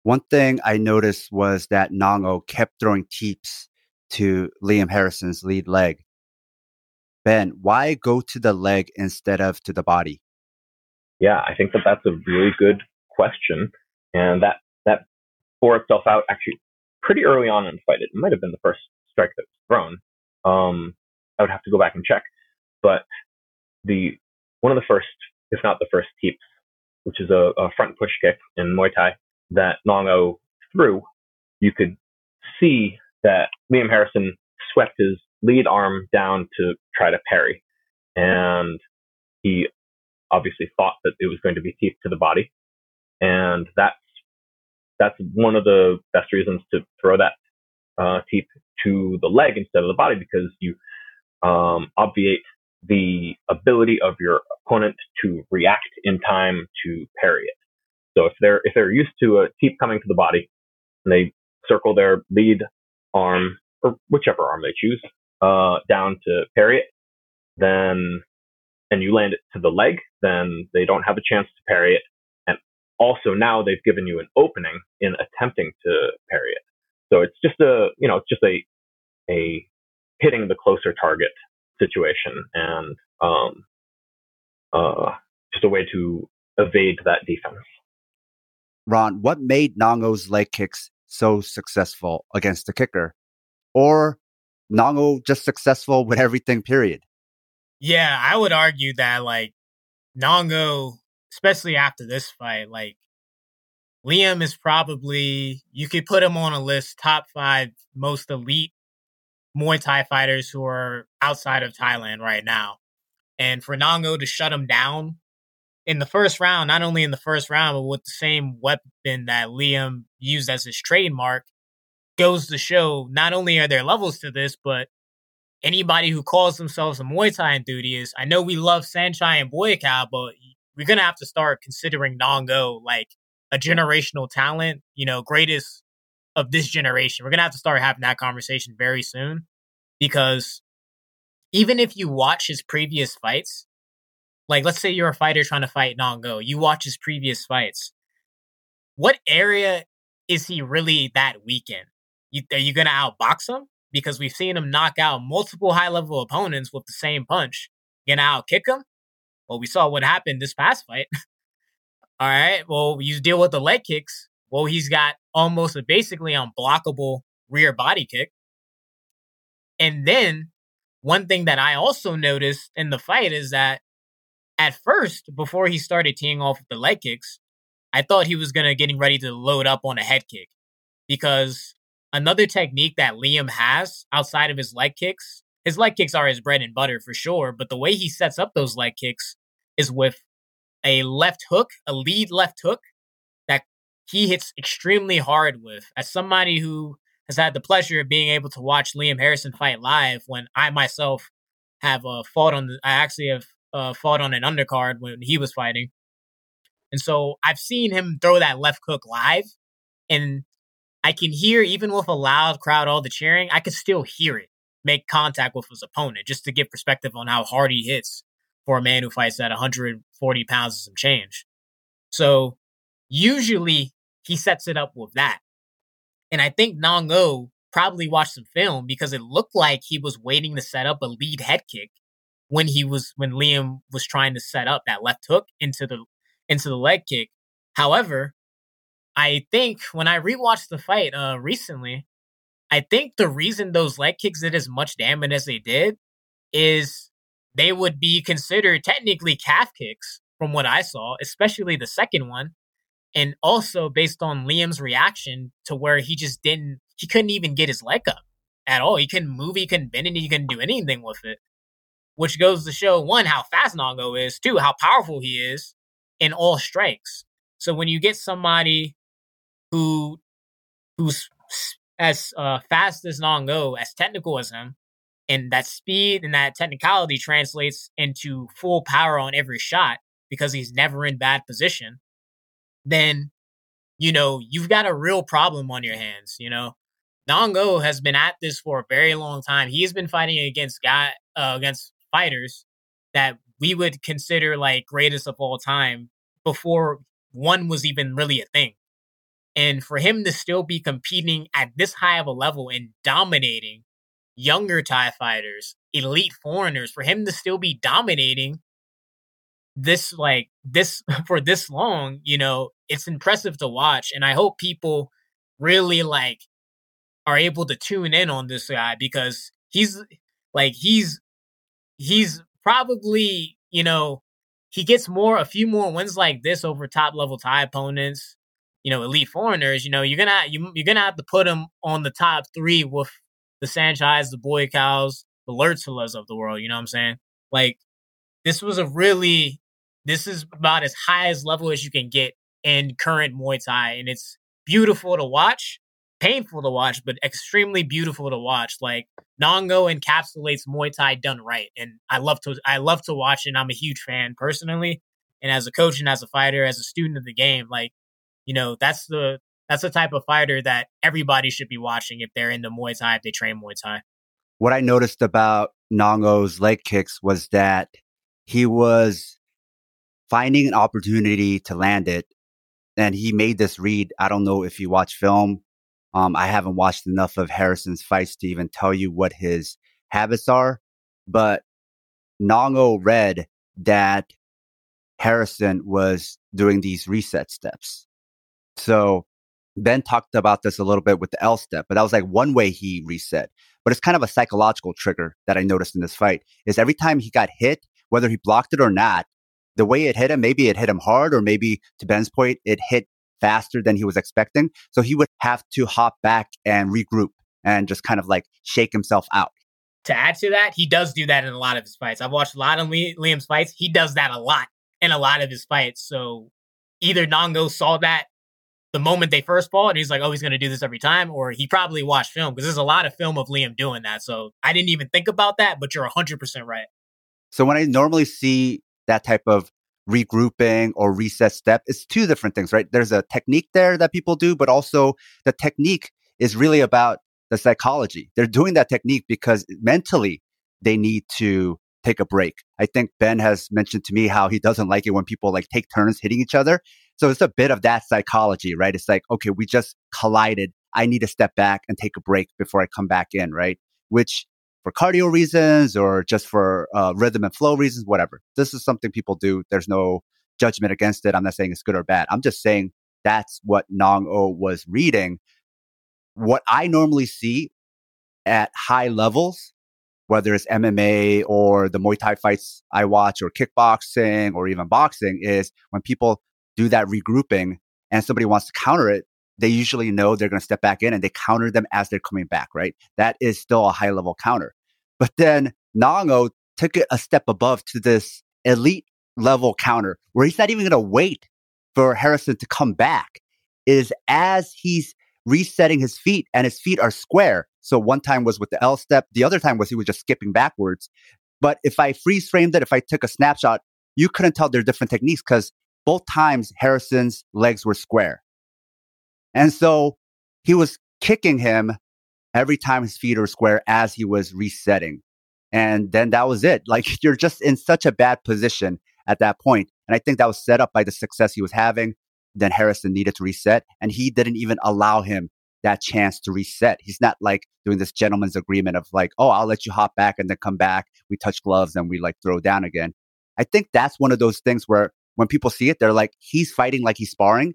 One thing I noticed was that Nongo kept throwing teeps to Liam Harrison's lead leg. Ben, why go to the leg instead of to the body? Yeah, I think that that's a really good question, and that that bore itself out actually pretty early on in the fight. It might have been the first strike that was thrown. Um, I would have to go back and check, but the one of the first, if not the first, teeps, which is a, a front push kick in Muay Thai that Nongo threw, you could see that Liam Harrison swept his lead arm down to try to parry, and he obviously thought that it was going to be teep to the body, and that's that's one of the best reasons to throw that uh, teep to the leg instead of the body because you um, obviate the ability of your opponent to react in time to parry it. So if they're if they're used to a teep coming to the body, and they circle their lead arm or whichever arm they choose uh, down to parry it, then and you land it to the leg, then they don't have a chance to parry it. And also now they've given you an opening in attempting to parry it. So it's just a you know it's just a a hitting the closer target situation and um, uh, just a way to evade that defense. Ron, what made Nongo's leg kicks so successful against the kicker? Or Nongo just successful with everything, period? Yeah, I would argue that like Nongo, especially after this fight, like Liam is probably you could put him on a list top five most elite Muay Thai fighters who are outside of Thailand right now. And for Nongo to shut him down in the first round, not only in the first round, but with the same weapon that Liam used as his trademark, goes to show not only are there levels to this, but anybody who calls themselves a Muay Thai enthusiast, I know we love Saenchai and Buakaw, but we're gonna have to start considering Nongo like a generational talent, you know, greatest of this generation. We're gonna have to start having that conversation very soon because even if you watch his previous fights, like let's say you're a fighter trying to fight Nongo, you watch his previous fights. What area is he really that weak in? You, are you gonna outbox him? Because we've seen him knock out multiple high level opponents with the same punch. You gonna outkick him? Well, we saw what happened this past fight. All right. Well, you deal with the leg kicks. Well, he's got almost a basically unblockable rear body kick. And then one thing that I also noticed in the fight is that at first, before he started teeing off with the leg kicks, I thought he was gonna getting ready to load up on a head kick because another technique that Liam has outside of his leg kicks, his leg kicks are his bread and butter for sure, but the way he sets up those leg kicks is with a left hook, a lead left hook that he hits extremely hard with. As somebody who has had the pleasure of being able to watch Liam Harrison fight live when I myself have uh, fought on the, I actually have uh, fought on an undercard when he was fighting. And so I've seen him throw that left hook live and I can hear even with a loud crowd, all the cheering, I can still hear it make contact with his opponent just to give perspective on how hard he hits for a man who fights at 140 pounds and some change. So usually he sets it up with that. And I think Nongo probably watched some film because it looked like he was waiting to set up a lead head kick when he was when Liam was trying to set up that left hook into the into the leg kick. However, I think when I rewatched the fight uh recently, I think the reason those leg kicks did as much damage as they did is they would be considered technically calf kicks from what I saw, especially the second one, and also based on Liam's reaction to where he just didn't, he couldn't even get his leg up at all. He couldn't move, he couldn't bend it, he couldn't do anything with it. Which goes to show one, how fast Nongo is, two, how powerful he is in all strikes. So when you get somebody who who's as uh, fast as Nongo, as technical as him, and that speed and that technicality translates into full power on every shot because he's never in bad position then you know you've got a real problem on your hands. You know, Nongo has been at this for a very long time. He's been fighting against guy uh, against fighters that we would consider like greatest of all time before one was even really a thing. And for him to still be competing at this high of a level and dominating younger Thai fighters, elite foreigners, for him to still be dominating this like this for this long, you know, it's impressive to watch. And I hope people really like are able to tune in on this guy because he's like he's he's probably, you know, he gets more a few more wins like this over top level Thai opponents, you know, elite foreigners, you know, you're gonna you, you're gonna have to put him on the top three with the Saenchais, the Buakaws, the Lerdsilas of the world, you know what I'm saying? Like this was a really this is about as high as level as you can get in current Muay Thai, and it's beautiful to watch, painful to watch, but extremely beautiful to watch. Like Nongo encapsulates Muay Thai done right, and I love to I love to watch it. And I'm a huge fan personally, and as a coach and as a fighter, as a student of the game, like you know that's the that's the type of fighter that everybody should be watching if they're into Muay Thai, if they train Muay Thai. What I noticed about Nongo's leg kicks was that he was finding an opportunity to land it. And he made this read. I don't know if you watch film. Um, I haven't watched enough of Harrison's fights to even tell you what his habits are, but Nongo read that Harrison was doing these reset steps. So Ben talked about this a little bit with the L step, but that was like one way he reset. But it's kind of a psychological trigger that I noticed in this fight is every time he got hit, whether he blocked it or not, the way it hit him, maybe it hit him hard, or maybe to Ben's point, it hit faster than he was expecting. So he would have to hop back and regroup and just kind of like shake himself out. To add to that, he does do that in a lot of his fights. I've watched a lot of Liam's fights. He does that a lot in a lot of his fights. So either Nongo saw that the moment they first fall and he's like, oh, he's going to do this every time, or he probably watched film because there's a lot of film of Liam doing that. So I didn't even think about that, but you're 100% right. So when I normally see that type of regrouping or reset step, it's two different things, right? There's a technique there that people do, but also the technique is really about the psychology. They're doing that technique because mentally they need to take a break. I think Ben has mentioned to me how he doesn't like it when people like take turns hitting each other. So it's a bit of that psychology, right? It's like, okay, we just collided. I need to step back and take a break before I come back in, right? Which for cardio reasons or just for uh, rhythm and flow reasons, whatever. This is something people do. There's no judgment against it. I'm not saying it's good or bad. I'm just saying that's what Nong O was reading. What I normally see at high levels, whether it's MMA or the Muay Thai fights I watch or kickboxing or even boxing, is when people do that regrouping and somebody wants to counter it, they usually know they're going to step back in and they counter them as they're coming back, right? That is still a high level counter. But then Nongo took it a step above to this elite level counter where he's not even going to wait for Harrison to come back. Is as he's resetting his feet and his feet are square. So one time was with the L step, the other time was he was just skipping backwards. But if I freeze framed it, if I took a snapshot, you couldn't tell they're different techniques because both times Harrison's legs were square. And so he was kicking him every time his feet were square as he was resetting. And then that was it. Like you're just in such a bad position at that point. And I think that was set up by the success he was having. Then Harrison needed to reset, and he didn't even allow him that chance to reset. He's not like doing this gentleman's agreement of like, oh, I'll let you hop back and then come back. We touch gloves and we like throw down again. I think that's one of those things where when people see it, they're like, he's fighting like he's sparring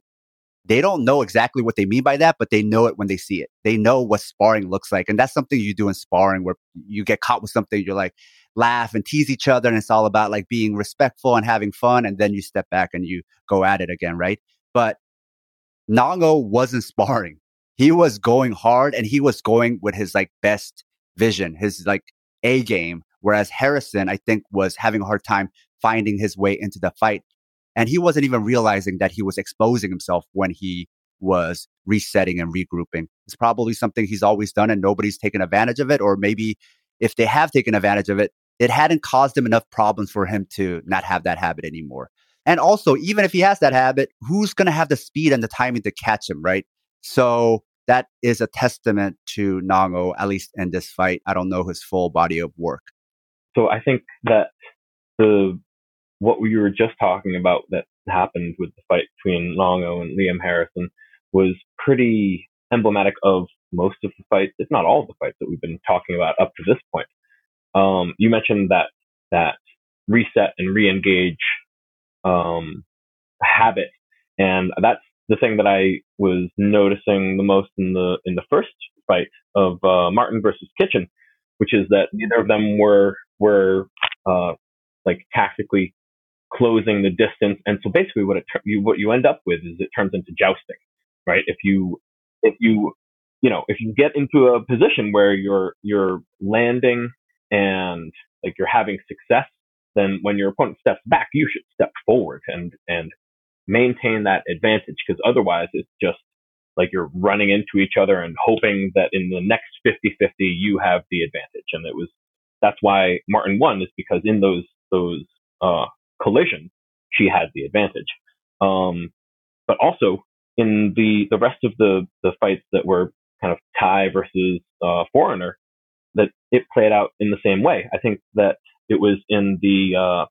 they don't know exactly what they mean by that, but they know it when they see it. They know what sparring looks like. And that's something you do in sparring where you get caught with something, you're like, laugh and tease each other. And it's all about like being respectful and having fun. And then you step back and you go at it again, right? But Nongo wasn't sparring. He was going hard and he was going with his like best vision, his like A game. Whereas Harrison, I think, was having a hard time finding his way into the fight. And he wasn't even realizing that he was exposing himself when he was resetting and regrouping. It's probably something he's always done and nobody's taken advantage of it. Or maybe if they have taken advantage of it, it hadn't caused him enough problems for him to not have that habit anymore. And also, even if he has that habit, who's going to have the speed and the timing to catch him, right? So that is a testament to Nongo, at least in this fight. I don't know his full body of work. So I think that the what we were just talking about that happened with the fight between Nongo and Liam Harrison was pretty emblematic of most of the fights, if not all of the fights that we've been talking about up to this point. Um, you mentioned that that reset and re-engage um, habit, and that's the thing that I was noticing the most in the in the first fight of uh, Martin versus Kitchen, which is that neither of them were were uh, like tactically closing the distance. And so basically what it, you, what you end up with is it turns into jousting, right? If you, if you, you know, if you get into a position where you're, you're landing and like you're having success then when your opponent steps back, you should step forward and and maintain that advantage because otherwise it's just like you're running into each other and hoping that in the next 50-50 you have the advantage. And it was that's why Martin won is because in those those uh, collisions she had the advantage. Um, but also in the the rest of the the fights that were kind of Thai versus uh, Foreigner, that it played out in the same way. I think that it was in the uh,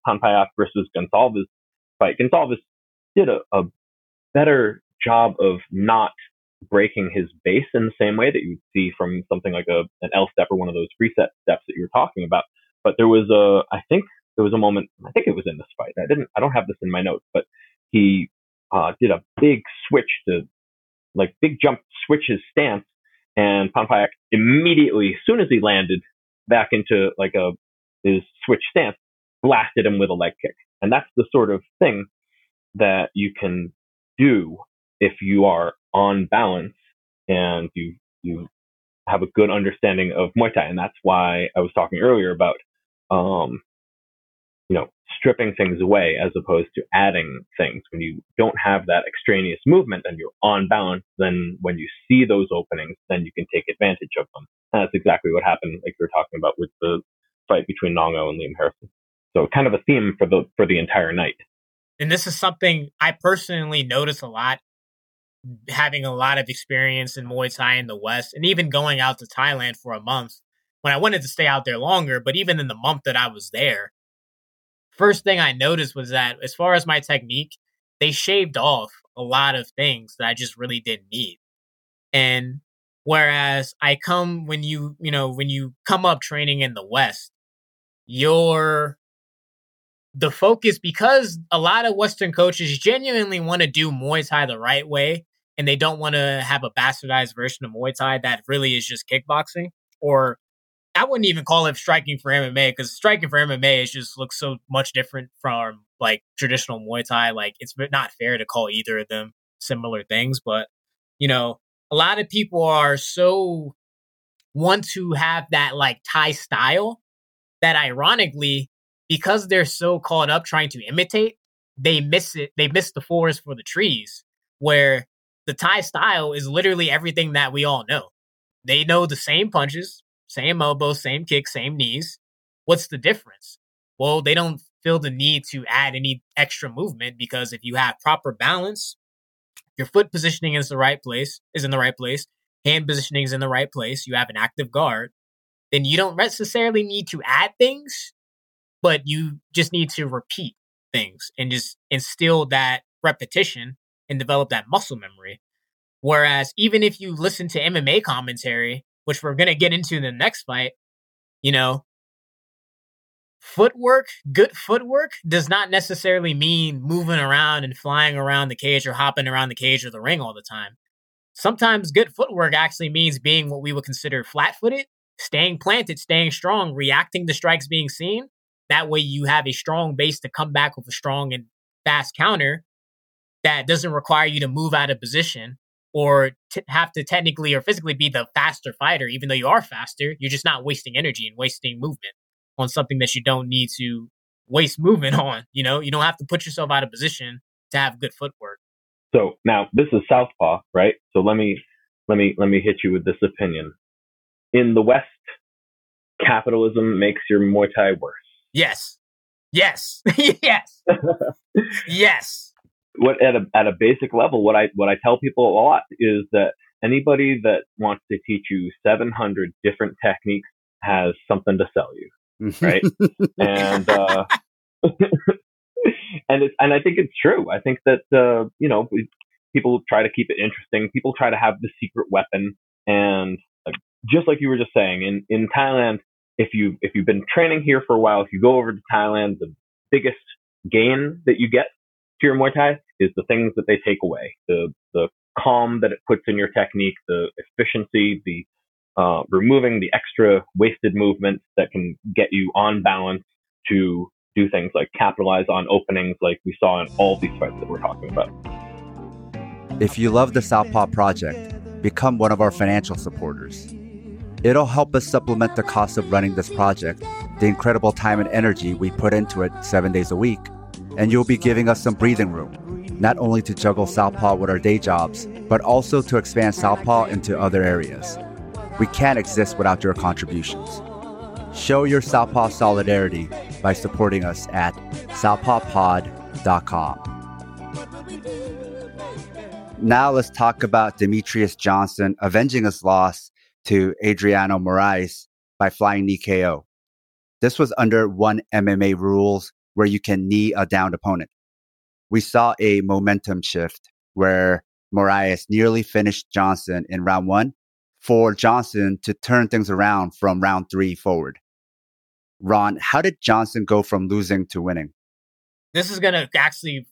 versus Goncalves fight. Goncalves did a, a better job of not breaking his base in the same way that you would see from something like a an L step or one of those reset steps that you were talking about. But there was a, I think there was a moment, I think it was in this fight. I didn't, I don't have this in my notes, but he uh, did a big switch to, like, big jump, switch his stance, and Panpayak immediately, as soon as he landed back into like a his switch stance, blasted him with a leg kick, and that's the sort of thing that you can do if you are on balance and you you have a good understanding of Muay Thai, and that's why I was talking earlier about um, you know stripping things away as opposed to adding things. When you don't have that extraneous movement and you're on balance, then when you see those openings, then you can take advantage of them. And that's exactly what happened, like you were talking about with the fight between Nongo and Liam Harrison. So kind of a theme for the for the entire night. And this is something I personally notice a lot having a lot of experience in Muay Thai in the West and even going out to Thailand for a month when I wanted to stay out there longer, but even in the month that I was there, first thing I noticed was that as far as my technique, they shaved off a lot of things that I just really didn't need. And whereas I come when you, you know, when you come up training in the West, your the focus because a lot of Western coaches genuinely want to do Muay Thai the right way and they don't want to have a bastardized version of Muay Thai that really is just kickboxing. Or I wouldn't even call it striking for MMA because striking for MMA is just looks so much different from like traditional Muay Thai. Like it's not fair to call either of them similar things, but you know, a lot of people are so want to have that like Thai style that ironically, because they're so caught up trying to imitate, they miss it. They miss the forest for the trees. Where the Thai style is literally everything that we all know. They know the same punches, same elbows, same kicks, same knees. What's the difference? Well, they don't feel the need to add any extra movement because if you have proper balance, your foot positioning is the right place, is in the right place, hand positioning is in the right place, you have an active guard, then you don't necessarily need to add things, but you just need to repeat things and just instill that repetition and develop that muscle memory. Whereas even if you listen to MMA commentary, which we're going to get into in the next fight, you know, footwork, good footwork does not necessarily mean moving around and flying around the cage or hopping around the cage or the ring all the time. Sometimes good footwork actually means being what we would consider flat footed, staying planted, staying strong, reacting to strikes being seen. That way you have a strong base to come back with a strong and fast counter that doesn't require you to move out of position or t- have to technically or physically be the faster fighter, even though you are faster. You're just not wasting energy and wasting movement on something that you don't need to waste movement on. You know, you don't have to put yourself out of position to have good footwork. So now this is Southpaw, right? So let me let me let me hit you with this opinion. In the West, capitalism makes your Muay Thai worse. Yes. Yes. yes. yes what at a at a basic level, what I what I tell people a lot is that anybody that wants to teach you 700 different techniques has something to sell you, right? and uh, and it's and I think it's true. I think that uh, you know we, people try to keep it interesting. People try to have the secret weapon, and like, just like you were just saying, in in Thailand, if you if you've been training here for a while, if you go over to Thailand, the biggest gain that you get your Muay Thai is the things that they take away, the the calm that it puts in your technique, the efficiency, the uh, removing the extra wasted movement that can get you on balance to do things like capitalize on openings like we saw in all these fights that we're talking about. If you love the Southpaw Project, become one of our financial supporters. It'll help us supplement the cost of running this project, the incredible time and energy we put into it seven days a week, and you'll be giving us some breathing room, not only to juggle Southpaw with our day jobs, but also to expand Southpaw into other areas. We can't exist without your contributions. Show your Southpaw solidarity by supporting us at southpawpod.com. Now let's talk about Demetrious Johnson avenging his loss to Adriano Moraes by flying knee KO. This was under one MMA rules where you can knee a downed opponent. We saw a momentum shift where Moraes nearly finished Johnson in round one for Johnson to turn things around from round three forward. Ron, how did Johnson go from losing to winning? This is going to actually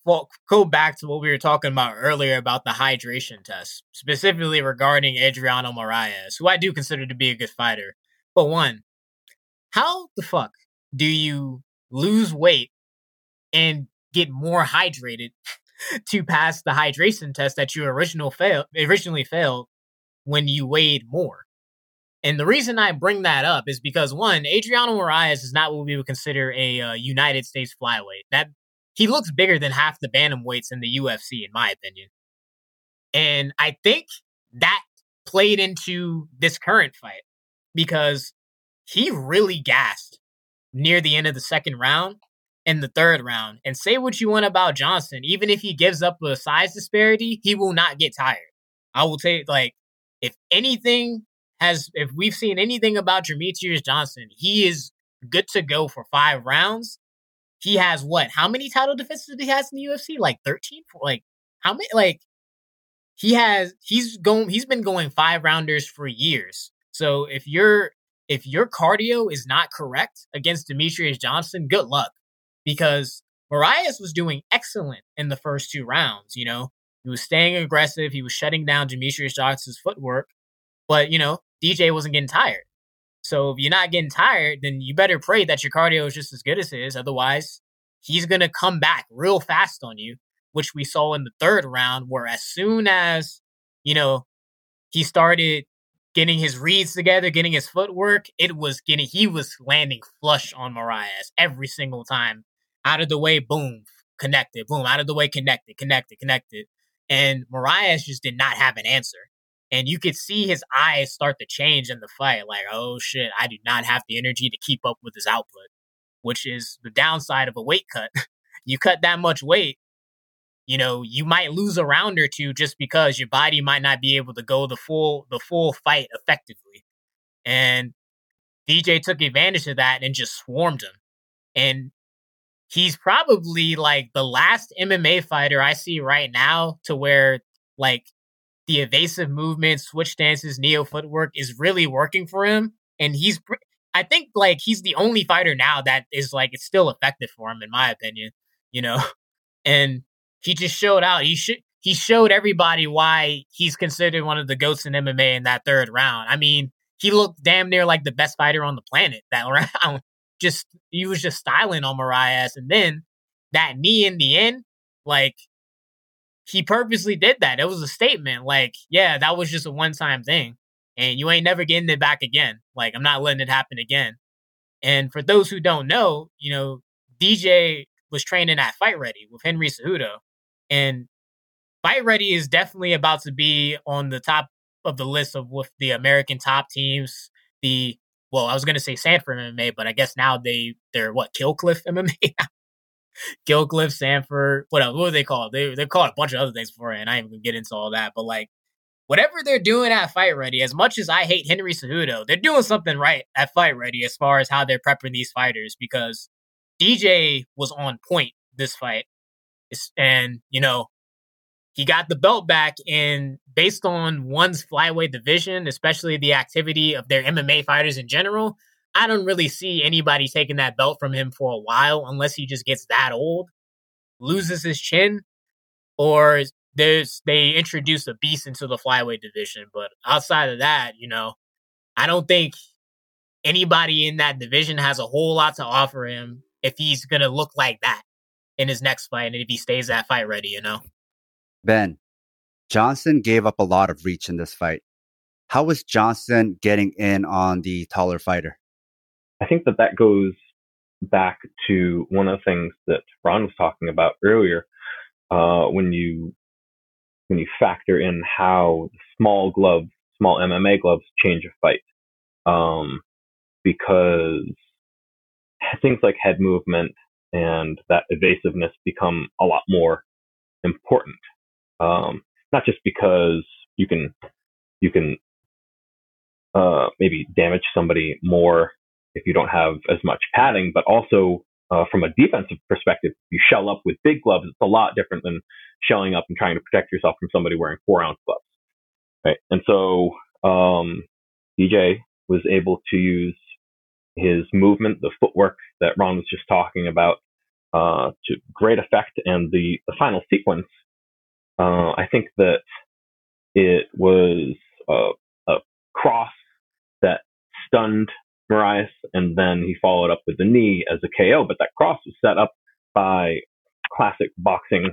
go back to what we were talking about earlier about the hydration test, specifically regarding Adriano Moraes, who I do consider to be a good fighter. But one, how the fuck do you lose weight and get more hydrated to pass the hydration test that you original fail, originally failed when you weighed more? And the reason I bring that up is because one, Adriano Moraes is not what we would consider a uh, United States flyweight. That he looks bigger than half the bantamweights in the UFC, in my opinion. And I think that played into this current fight because he really gassed near the end of the second round and the third round. And say what you want about Johnson, even if he gives up a size disparity, he will not get tired. I will take like if anything has if we've seen anything about Demetrious Johnson, he is good to go for five rounds he has what? How many title defenses he has in the UFC? Like 13? Like how many like he has he's going he's been going five rounders for years. So if your if your cardio is not correct against Demetrious Johnson, good luck. Because Moraes was doing excellent in the first two rounds, you know. He was staying aggressive, he was shutting down Demetrious Johnson's footwork, but you know, DJ wasn't getting tired. So if you're not getting tired, then you better pray that your cardio is just as good as his. Otherwise, he's to come back real fast on you, which we saw in the third round, where as soon as, you know, he started getting his reads together, getting his footwork, it was getting, he was landing flush on Moraes every single time. Out of the way, boom, connected, boom, out of the way, connected, connected, connected. And Moraes just did not have an answer. And you could see his eyes start to change in the fight. Like, oh shit, I do not have the energy to keep up with his output, which is the downside of a weight cut. you cut that much weight, you know, you might lose a round or two just because your body might not be able to go the full the full fight effectively. And DJ took advantage of that and just swarmed him. And he's probably like the last MMA fighter I see right now to where like the evasive movement, switch stances, neo footwork is really working for him. And he's, I think, like he's the only fighter now that is like it's still effective for him, in my opinion. You know, and he just showed out. He should. He showed everybody why he's considered one of the goats in MMA in that third round. I mean, he looked damn near like the best fighter on the planet that round. Just he was just styling on Moraes, and then that knee in the end, like he purposely did that. It was a statement like, yeah, that was just a one time thing. And you ain't never getting it back again. Like, I'm not letting it happen again. And for those who don't know, you know, DJ was training at Fight Ready with Henry Cejudo. And Fight Ready is definitely about to be on the top of the list of with the American top teams. The well, I was gonna say Sanford MMA, but I guess now they they're what Kill Cliff MMA. Gilcliff, Sanford, what? What do they call it? They they call it a bunch of other things before, and I ain't even gonna get into all that. But like whatever they're doing at Fight Ready, as much as I hate Henry Cejudo, they're doing something right at Fight Ready as far as how they're prepping these fighters because DJ was on point this fight, and you know he got the belt back and based on ONE's flyweight division especially the activity of their mma fighters in general I don't really see anybody taking that belt from him for a while unless he just gets that old, loses his chin, or there's they introduce a beast into the flyweight division. But outside of that, you know, I don't think anybody in that division has a whole lot to offer him if he's gonna look like that in his next fight and if he stays that fight ready, you know. Ben, Johnson gave up a lot of reach in this fight. How was Johnson getting in on the taller fighter? I think that that goes back to one of the things that Ron was talking about earlier. Uh, when you when you factor in how small gloves, small MMA gloves change a fight, um, because things like head movement and that evasiveness become a lot more important. Um, not just because you can you can uh, maybe damage somebody more if you don't have as much padding, but also uh, from a defensive perspective, you shell up with big gloves. It's a lot different than shelling up and trying to protect yourself from somebody wearing four ounce gloves, right? And so um, DJ was able to use his movement, the footwork that Ron was just talking about, uh, to great effect. And the, the final sequence, uh, I think that it was a, a cross that stunned Moraes, and then he followed up with the knee as a KO. But that cross was set up by classic boxing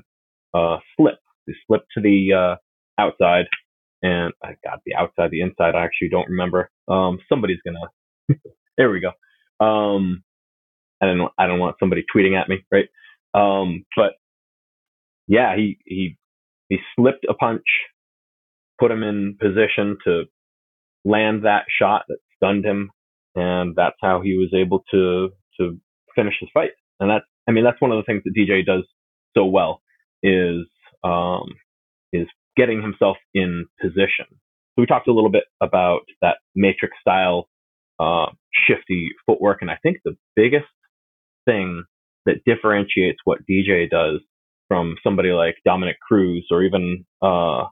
uh, slip. He slipped to the uh, outside, and I got the outside, the inside. I actually don't remember. Um, somebody's gonna. there we go. Um, I don't. I don't want somebody tweeting at me, right? Um, but yeah, he he he slipped a punch, put him in position to land that shot that stunned him, and that's how he was able to to finish his fight. And that's I mean that's one of the things that DJ does so well is um, is getting himself in position. So we talked a little bit about that matrix style uh, shifty footwork, and I think the biggest thing that differentiates what DJ does from somebody like Dominick Cruz or even uh,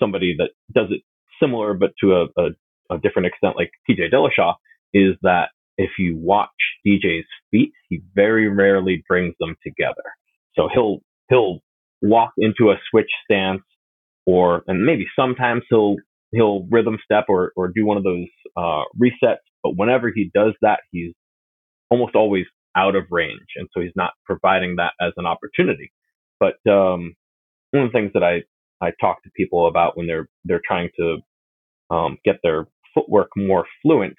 somebody that does it similar but to a, a, a different extent like TJ Dillashaw is that if you watch DJ's feet, he very rarely brings them together. So he'll he'll walk into a switch stance or and maybe sometimes he'll he'll rhythm step or or do one of those uh, resets. But whenever he does that, he's almost always out of range, and so he's not providing that as an opportunity. But um, one of the things that I I talk to people about when they're they're trying to um, get their footwork more fluent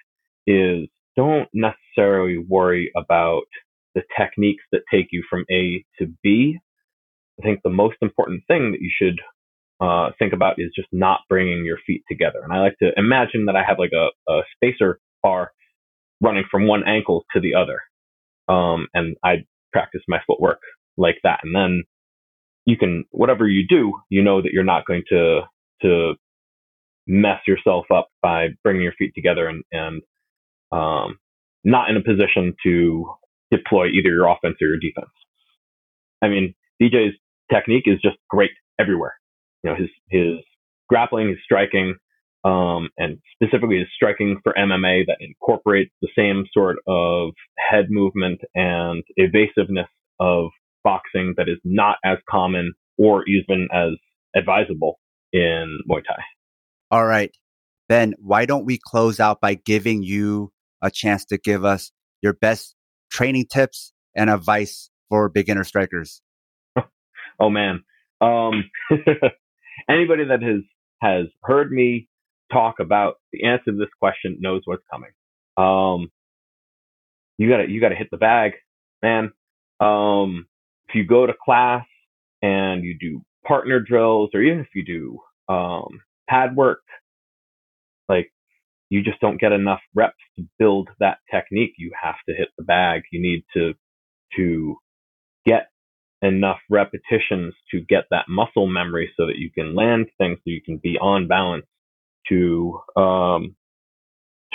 is don't necessarily worry about the techniques that take you from A to B. I think the most important thing that you should uh, think about is just not bringing your feet together. And I like to imagine that I have like a, a spacer bar running from one ankle to the other. Um, and I practice my footwork like that. And then you can, whatever you do, you know that you're not going to, to mess yourself up by bringing your feet together and, and, um, not in a position to deploy either your offense or your defense. I mean, DJ's technique is just great everywhere. You know, his, his grappling, his striking, um, and specifically his striking for MMA that incorporates the same sort of head movement and evasiveness of boxing that is not as common or even as advisable in Muay Thai. All right. Ben, why don't we close out by giving you a chance to give us your best training tips and advice for beginner strikers? oh man. Um, anybody that has has heard me talk about the answer to this question knows what's coming. Um, you gotta you gotta hit the bag, man. Um, if you go to class and you do partner drills, or even if you do um, pad work, like you just don't get enough reps to build that technique. You have to hit the bag. You need to to get enough repetitions to get that muscle memory so that you can land things so you can be on balance to um,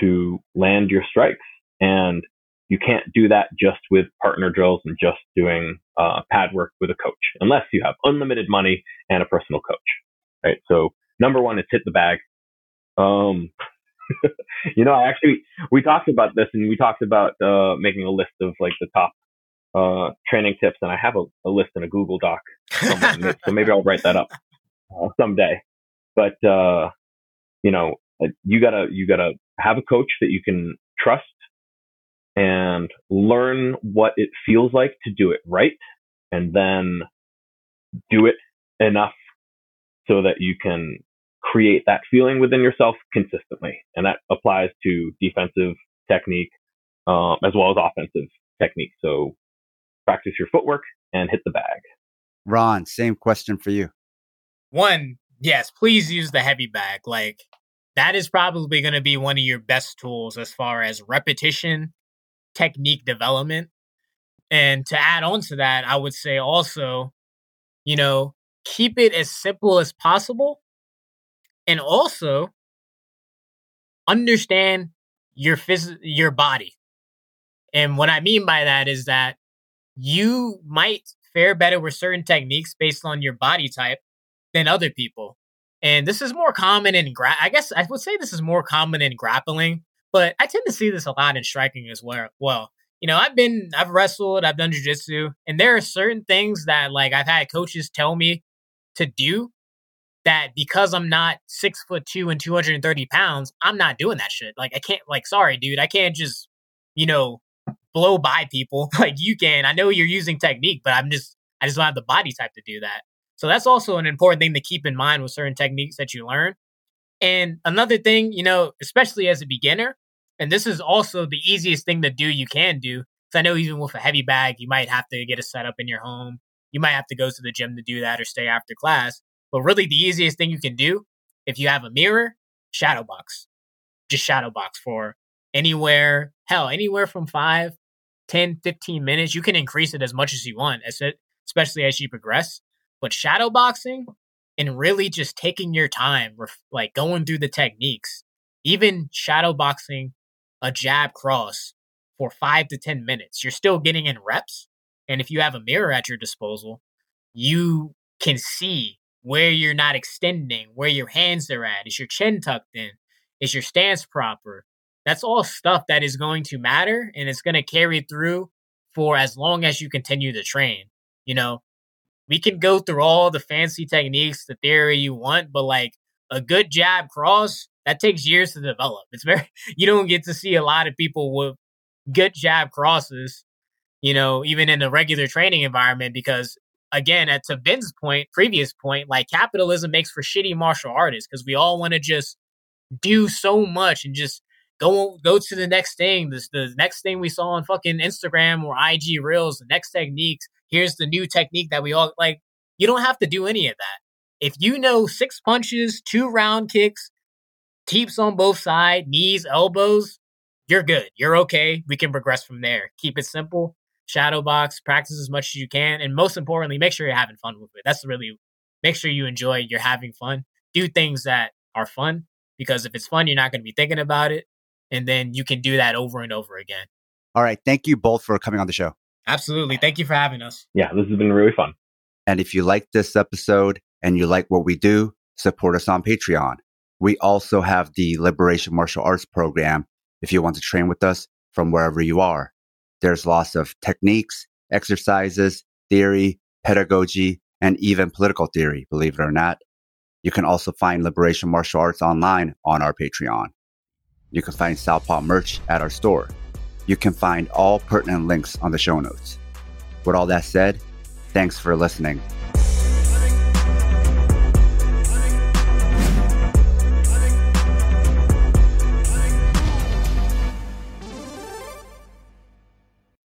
to land your strikes and you can't do that just with partner drills and just doing uh, pad work with a coach unless you have unlimited money and a personal coach right? So number one is hit the bag. Um, you know i actually we talked about this and we talked about uh, making a list of like the top uh, training tips, and I have a, a list in a Google Doc, so maybe I'll write that up uh, someday. But uh, you know, uh, you gotta you gotta have a coach that you can trust and learn what it feels like to do it right, and then do it enough so that you can create that feeling within yourself consistently. And that applies to defensive technique um, as well as offensive technique. So practice your footwork and hit the bag. Ron, same question for you. One, yes, please use the heavy bag. Like that is probably going to be one of your best tools as far as repetition, technique development. And to add on to that, I would say also, you know, keep it as simple as possible and also understand your phys- your body. And what I mean by that is that you might fare better with certain techniques based on your body type than other people. And this is more common in gra- I guess I would say this is more common in grappling, but I tend to see this a lot in striking as well. Well, you know, I've been I've wrestled, I've done jujitsu, and there are certain things that like I've had coaches tell me to do that because I'm not six foot two and 230 pounds, I'm not doing that shit. Like I can't like sorry, dude, I can't just, you know, blow by people like you can. I know you're using technique, but I'm just I just don't have the body type to do that. So that's also an important thing to keep in mind with certain techniques that you learn. And another thing, you know, especially as a beginner, and this is also the easiest thing to do you can do. Because I know even with a heavy bag, you might have to get a setup in your home. You might have to go to the gym to do that or stay after class. But really, the easiest thing you can do if you have a mirror, shadow box. Just shadow box for anywhere, hell, anywhere from five, 10, 15 minutes. You can increase it as much as you want, especially as you progress. But shadow boxing and really just taking your time, like going through the techniques, even shadow boxing a jab cross for five to 10 minutes, you're still getting in reps. And if you have a mirror at your disposal, you can see where you're not extending, where your hands are at. Is your chin tucked in? Is your stance proper? That's all stuff that is going to matter and it's going to carry through for as long as you continue to train. You know, we can go through all the fancy techniques, the theory you want, but like a good jab cross, that takes years to develop. It's very, you don't get to see a lot of people with good jab crosses, you know, even in a regular training environment, because again, at to Ben's point, previous point, like capitalism makes for shitty martial artists because we all want to just do so much and just go go to the next thing. This the next thing we saw on fucking Instagram or IG Reels, the next techniques here's the new technique that we all like. You don't have to do any of that. If you know six punches, two round kicks, teeps on both sides, knees, elbows, you're good. You're okay. We can progress from there. Keep it simple. Shadow box, practice as much as you can. And most importantly, make sure you're having fun with it. That's really make sure you enjoy, you're having fun. Do things that are fun because if it's fun, you're not going to be thinking about it. And then you can do that over and over again. All right. Thank you both for coming on the show. Absolutely. Thank you for having us. Yeah, this has been really fun. And if you like this episode and you like what we do, support us on Patreon. We also have the Liberation Martial Arts program if you want to train with us from wherever you are. There's lots of techniques, exercises, theory, pedagogy, and even political theory, believe it or not. You can also find Liberation Martial Arts online on our Patreon. You can find Southpaw merch at our store. You can find all pertinent links on the show notes. With all that said, thanks for listening